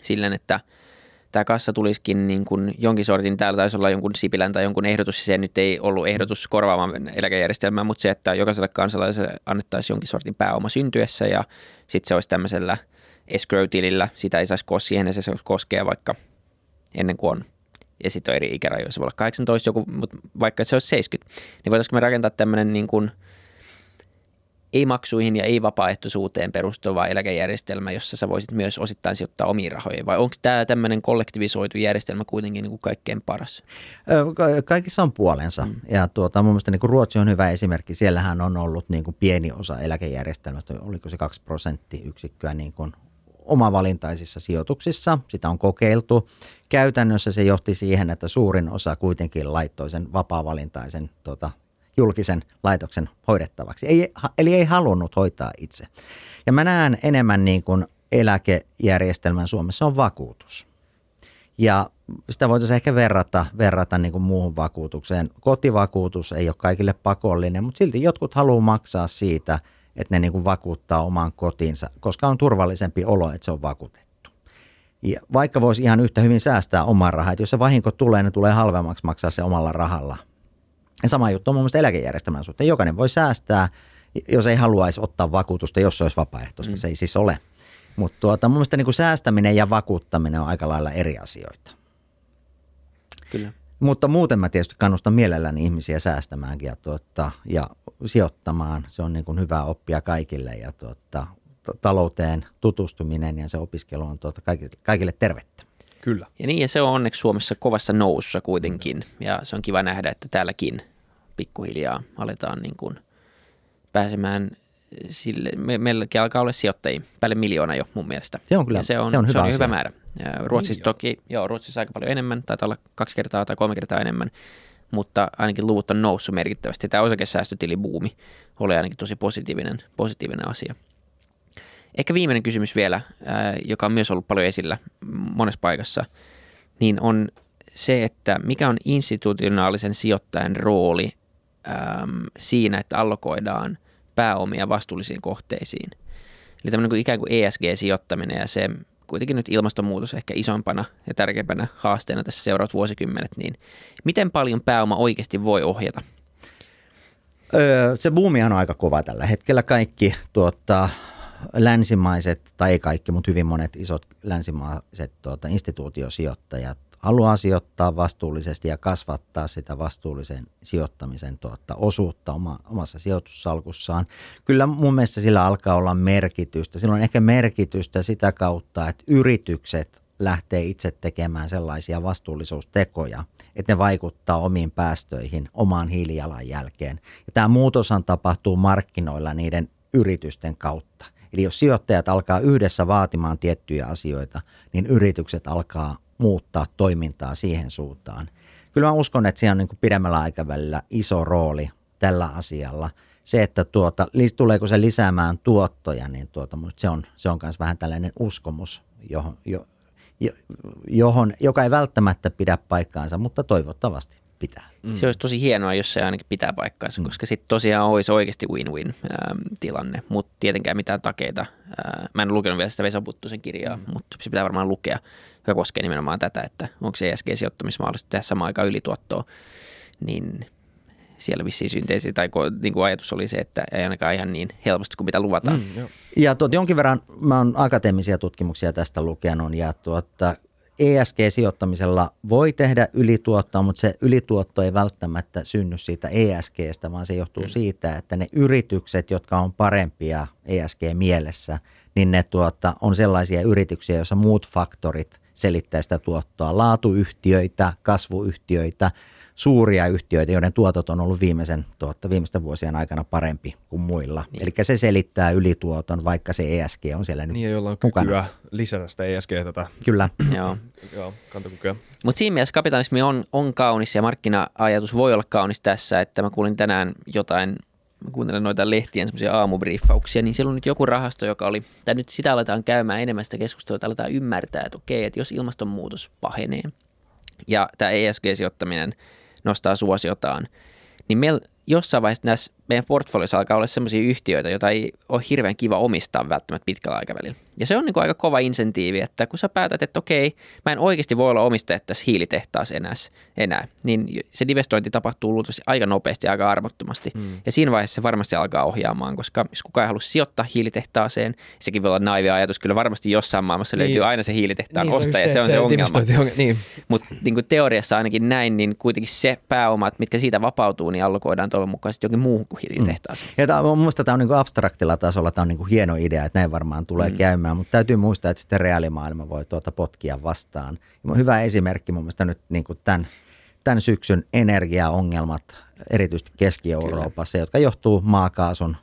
silleen, että tämä kassa tulisikin niin kuin jonkin sortin, täällä taisi olla jonkun Sipilän tai jonkun ehdotus, se nyt ei ollut ehdotus korvaamaan eläkejärjestelmää, mutta se, että jokaiselle kansalaiselle annettaisiin jonkin sortin pääoma syntyessä ja sitten se olisi tämmöisellä escrow-tilillä, sitä ei saisi koskea, siihen se koskea vaikka ennen kuin on. Ja sitten on eri ikärajoja, se voi olla 18 joku, mutta vaikka se olisi 70, niin voitaisiinko me rakentaa tämmöinen niin kuin – ei-maksuihin ja ei-vapaaehtoisuuteen perustuva eläkejärjestelmä, jossa sä voisit myös osittain sijoittaa omiin rahoihin? Vai onko tämä tämmöinen kollektivisoitu järjestelmä kuitenkin niin kuin kaikkein paras? Kaikissa on puolensa. Mm. Ja tuota, mun mielestä niin kuin Ruotsi on hyvä esimerkki. Siellähän on ollut niin kuin pieni osa eläkejärjestelmästä, oliko se 2 prosenttiyksikköä niin kuin omavalintaisissa sijoituksissa. Sitä on kokeiltu. Käytännössä se johti siihen, että suurin osa kuitenkin laittoi sen vapaa-valintaisen tuota, julkisen laitoksen hoidettavaksi. Ei, eli ei halunnut hoitaa itse. Ja mä näen enemmän niin kuin eläkejärjestelmän Suomessa on vakuutus. Ja sitä voitaisiin ehkä verrata, verrata niin kuin muuhun vakuutukseen. Kotivakuutus ei ole kaikille pakollinen, mutta silti jotkut haluaa maksaa siitä, että ne niin kuin vakuuttaa oman kotinsa, koska on turvallisempi olo, että se on vakuutettu. Ja vaikka voisi ihan yhtä hyvin säästää oman rahaa, että jos se vahinko tulee, niin tulee halvemmaksi maksaa se omalla rahalla – ja sama juttu on mun mielestä eläkejärjestelmän suhteen. Jokainen voi säästää, jos ei haluaisi ottaa vakuutusta, jos se olisi vapaaehtoista. Mm. Se ei siis ole. Mutta tuota, mun mielestä niin kuin säästäminen ja vakuuttaminen on aika lailla eri asioita. Kyllä. Mutta muuten mä tietysti kannustan mielelläni ihmisiä säästämäänkin ja, tuota, ja sijoittamaan. Se on niin kuin hyvä oppia kaikille ja tuota, talouteen tutustuminen ja se opiskelu on tuota, kaikille, kaikille tervettä. Kyllä. Ja niin, ja se on onneksi Suomessa kovassa nousussa kuitenkin. Ja se on kiva nähdä, että täälläkin pikkuhiljaa aletaan niin kuin pääsemään sille, me, meilläkin alkaa olla sijoittajia, päälle miljoona jo mun mielestä. Se on kyllä, ja se on, se on hyvä, se on hyvä määrä. Ja Ruotsissa niin toki, joo, Ruotsissa aika paljon enemmän, taitaa olla kaksi kertaa tai kolme kertaa enemmän, mutta ainakin luvut on noussut merkittävästi. Tämä osakesäästötilibuumi oli ainakin tosi positiivinen, positiivinen asia. Ehkä viimeinen kysymys vielä, joka on myös ollut paljon esillä monessa paikassa, niin on se, että mikä on institutionaalisen sijoittajan rooli äm, siinä, että allokoidaan pääomia vastuullisiin kohteisiin. Eli tämmöinen kuin ikään kuin ESG-sijoittaminen ja se kuitenkin nyt ilmastonmuutos ehkä isompana ja tärkeimpänä haasteena tässä seuraavat vuosikymmenet, niin miten paljon pääoma oikeasti voi ohjata? Öö, se buumi on aika kova tällä hetkellä. Kaikki tuota, länsimaiset, tai ei kaikki, mutta hyvin monet isot länsimaiset tuota, instituutiosijoittajat haluaa sijoittaa vastuullisesti ja kasvattaa sitä vastuullisen sijoittamisen tuota, osuutta oma, omassa sijoitussalkussaan. Kyllä mun mielestä sillä alkaa olla merkitystä. Sillä on ehkä merkitystä sitä kautta, että yritykset lähtee itse tekemään sellaisia vastuullisuustekoja, että ne vaikuttaa omiin päästöihin, omaan hiilijalanjälkeen. Ja tämä muutoshan tapahtuu markkinoilla niiden yritysten kautta. Eli jos sijoittajat alkaa yhdessä vaatimaan tiettyjä asioita, niin yritykset alkaa muuttaa toimintaa siihen suuntaan. Kyllä mä uskon, että siinä on niin kuin pidemmällä aikavälillä iso rooli tällä asialla. Se, että tuota, tuleeko se lisäämään tuottoja, niin tuota, se on, se on myös vähän tällainen uskomus, johon, jo, johon, joka ei välttämättä pidä paikkaansa, mutta toivottavasti pitää. Mm. Se olisi tosi hienoa, jos se ainakin pitää paikkaansa, mm. koska sitten tosiaan olisi oikeasti win-win ähm, tilanne, mutta tietenkään mitään takeita. Äh, mä en lukenut vielä sitä Vesa Puttusen kirjaa, mm. mutta se pitää varmaan lukea, joka koskee nimenomaan tätä, että onko se ESG-sijoittamismahdollista tehdä samaan aikaan ylituottoa, niin siellä vissiin synteesi tai niin kuin ajatus oli se, että ei ainakaan ihan niin helposti kuin mitä luvataan. Mm, ja tuot, jonkin verran mä oon akateemisia tutkimuksia tästä lukenut ja tuota, ESG-sijoittamisella voi tehdä ylituottoa, mutta se ylituotto ei välttämättä synny siitä ESGstä, vaan se johtuu mm. siitä, että ne yritykset, jotka on parempia ESG-mielessä, niin ne tuota, on sellaisia yrityksiä, joissa muut faktorit selittää sitä tuottoa. Laatuyhtiöitä, kasvuyhtiöitä, suuria yhtiöitä, joiden tuotot on ollut viimeisen, tuotta, viimeisten vuosien aikana parempi kuin muilla. Niin. Eli se selittää ylituoton, vaikka se ESG on siellä nyt Niin, jolla on mukana. kykyä lisätä sitä ESG. Tätä. Kyllä. Joo. Joo, kantokykyä. Mutta siinä mielessä kapitalismi on, on kaunis ja markkina-ajatus voi olla kaunis tässä, että mä kuulin tänään jotain mä kuuntelen noita lehtien semmoisia aamubriefauksia, niin siellä on nyt joku rahasto, joka oli, tai nyt sitä aletaan käymään enemmän sitä keskustelua, että aletaan ymmärtää, että okei, että jos ilmastonmuutos pahenee ja tämä ESG-sijoittaminen – nostaa suosiotaan, niin meillä jossain vaiheessa näissä meidän portfoliossa alkaa olla sellaisia yhtiöitä, joita ei ole hirveän kiva omistaa välttämättä pitkällä aikavälillä. Ja se on niin kuin aika kova insentiivi, että kun sä päätät, että okei, mä en oikeasti voi olla omistaja tässä hiilitehtaassa enää, enää, niin se divestointi tapahtuu luultavasti aika nopeasti ja aika armottomasti. Mm. Ja siinä vaiheessa se varmasti alkaa ohjaamaan, koska jos kukaan ei halua sijoittaa hiilitehtaaseen, sekin voi olla naivi ajatus, kyllä varmasti jossain maailmassa niin. löytyy aina se hiilitehtaan niin, ostaja, se, se on se, se ongelma. Niin. Mutta niin kuin teoriassa ainakin näin, niin kuitenkin se pääomat, mitkä siitä vapautuu, niin allokoidaan toivon mukaan sitten jokin muuhun kuin hiilitehtaaseen. Mm. Ja tämä, mun mielestä tämä on niin abstraktilla tasolla, tämä on niin hieno idea, että näin varmaan tulee mm. käymään, mutta täytyy muistaa, että sitten reaalimaailma voi tuota potkia vastaan. Ja hyvä esimerkki mun mielestä nyt niin kuin tämän, tämän syksyn energiaongelmat, erityisesti Keski-Euroopassa, Kyllä. jotka johtuu maakaasun,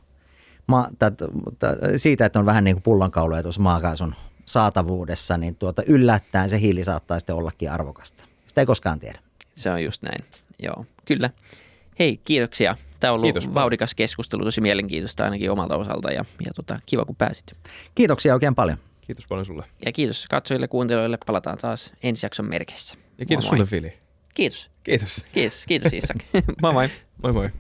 ma, tä, tä, siitä, että on vähän niin kuin pullonkauloja tuossa maakaasun saatavuudessa, niin tuota, yllättäen se hiili saattaa sitten ollakin arvokasta. Sitä ei koskaan tiedä. Se on just näin, joo, kyllä. Hei, kiitoksia Tämä on ollut Kiitos, vauhdikas keskustelu, tosi mielenkiintoista ainakin omalta osalta ja, ja tota, kiva kun pääsit. Kiitoksia oikein paljon. Kiitos paljon sulle. Ja kiitos katsojille, kuuntelijoille. Palataan taas ensi jakson merkeissä. Ja kiitos moi moi. sulle, Fili. Kiitos. Kiitos. Kiitos, kiitos Isak. moi moi. moi moi.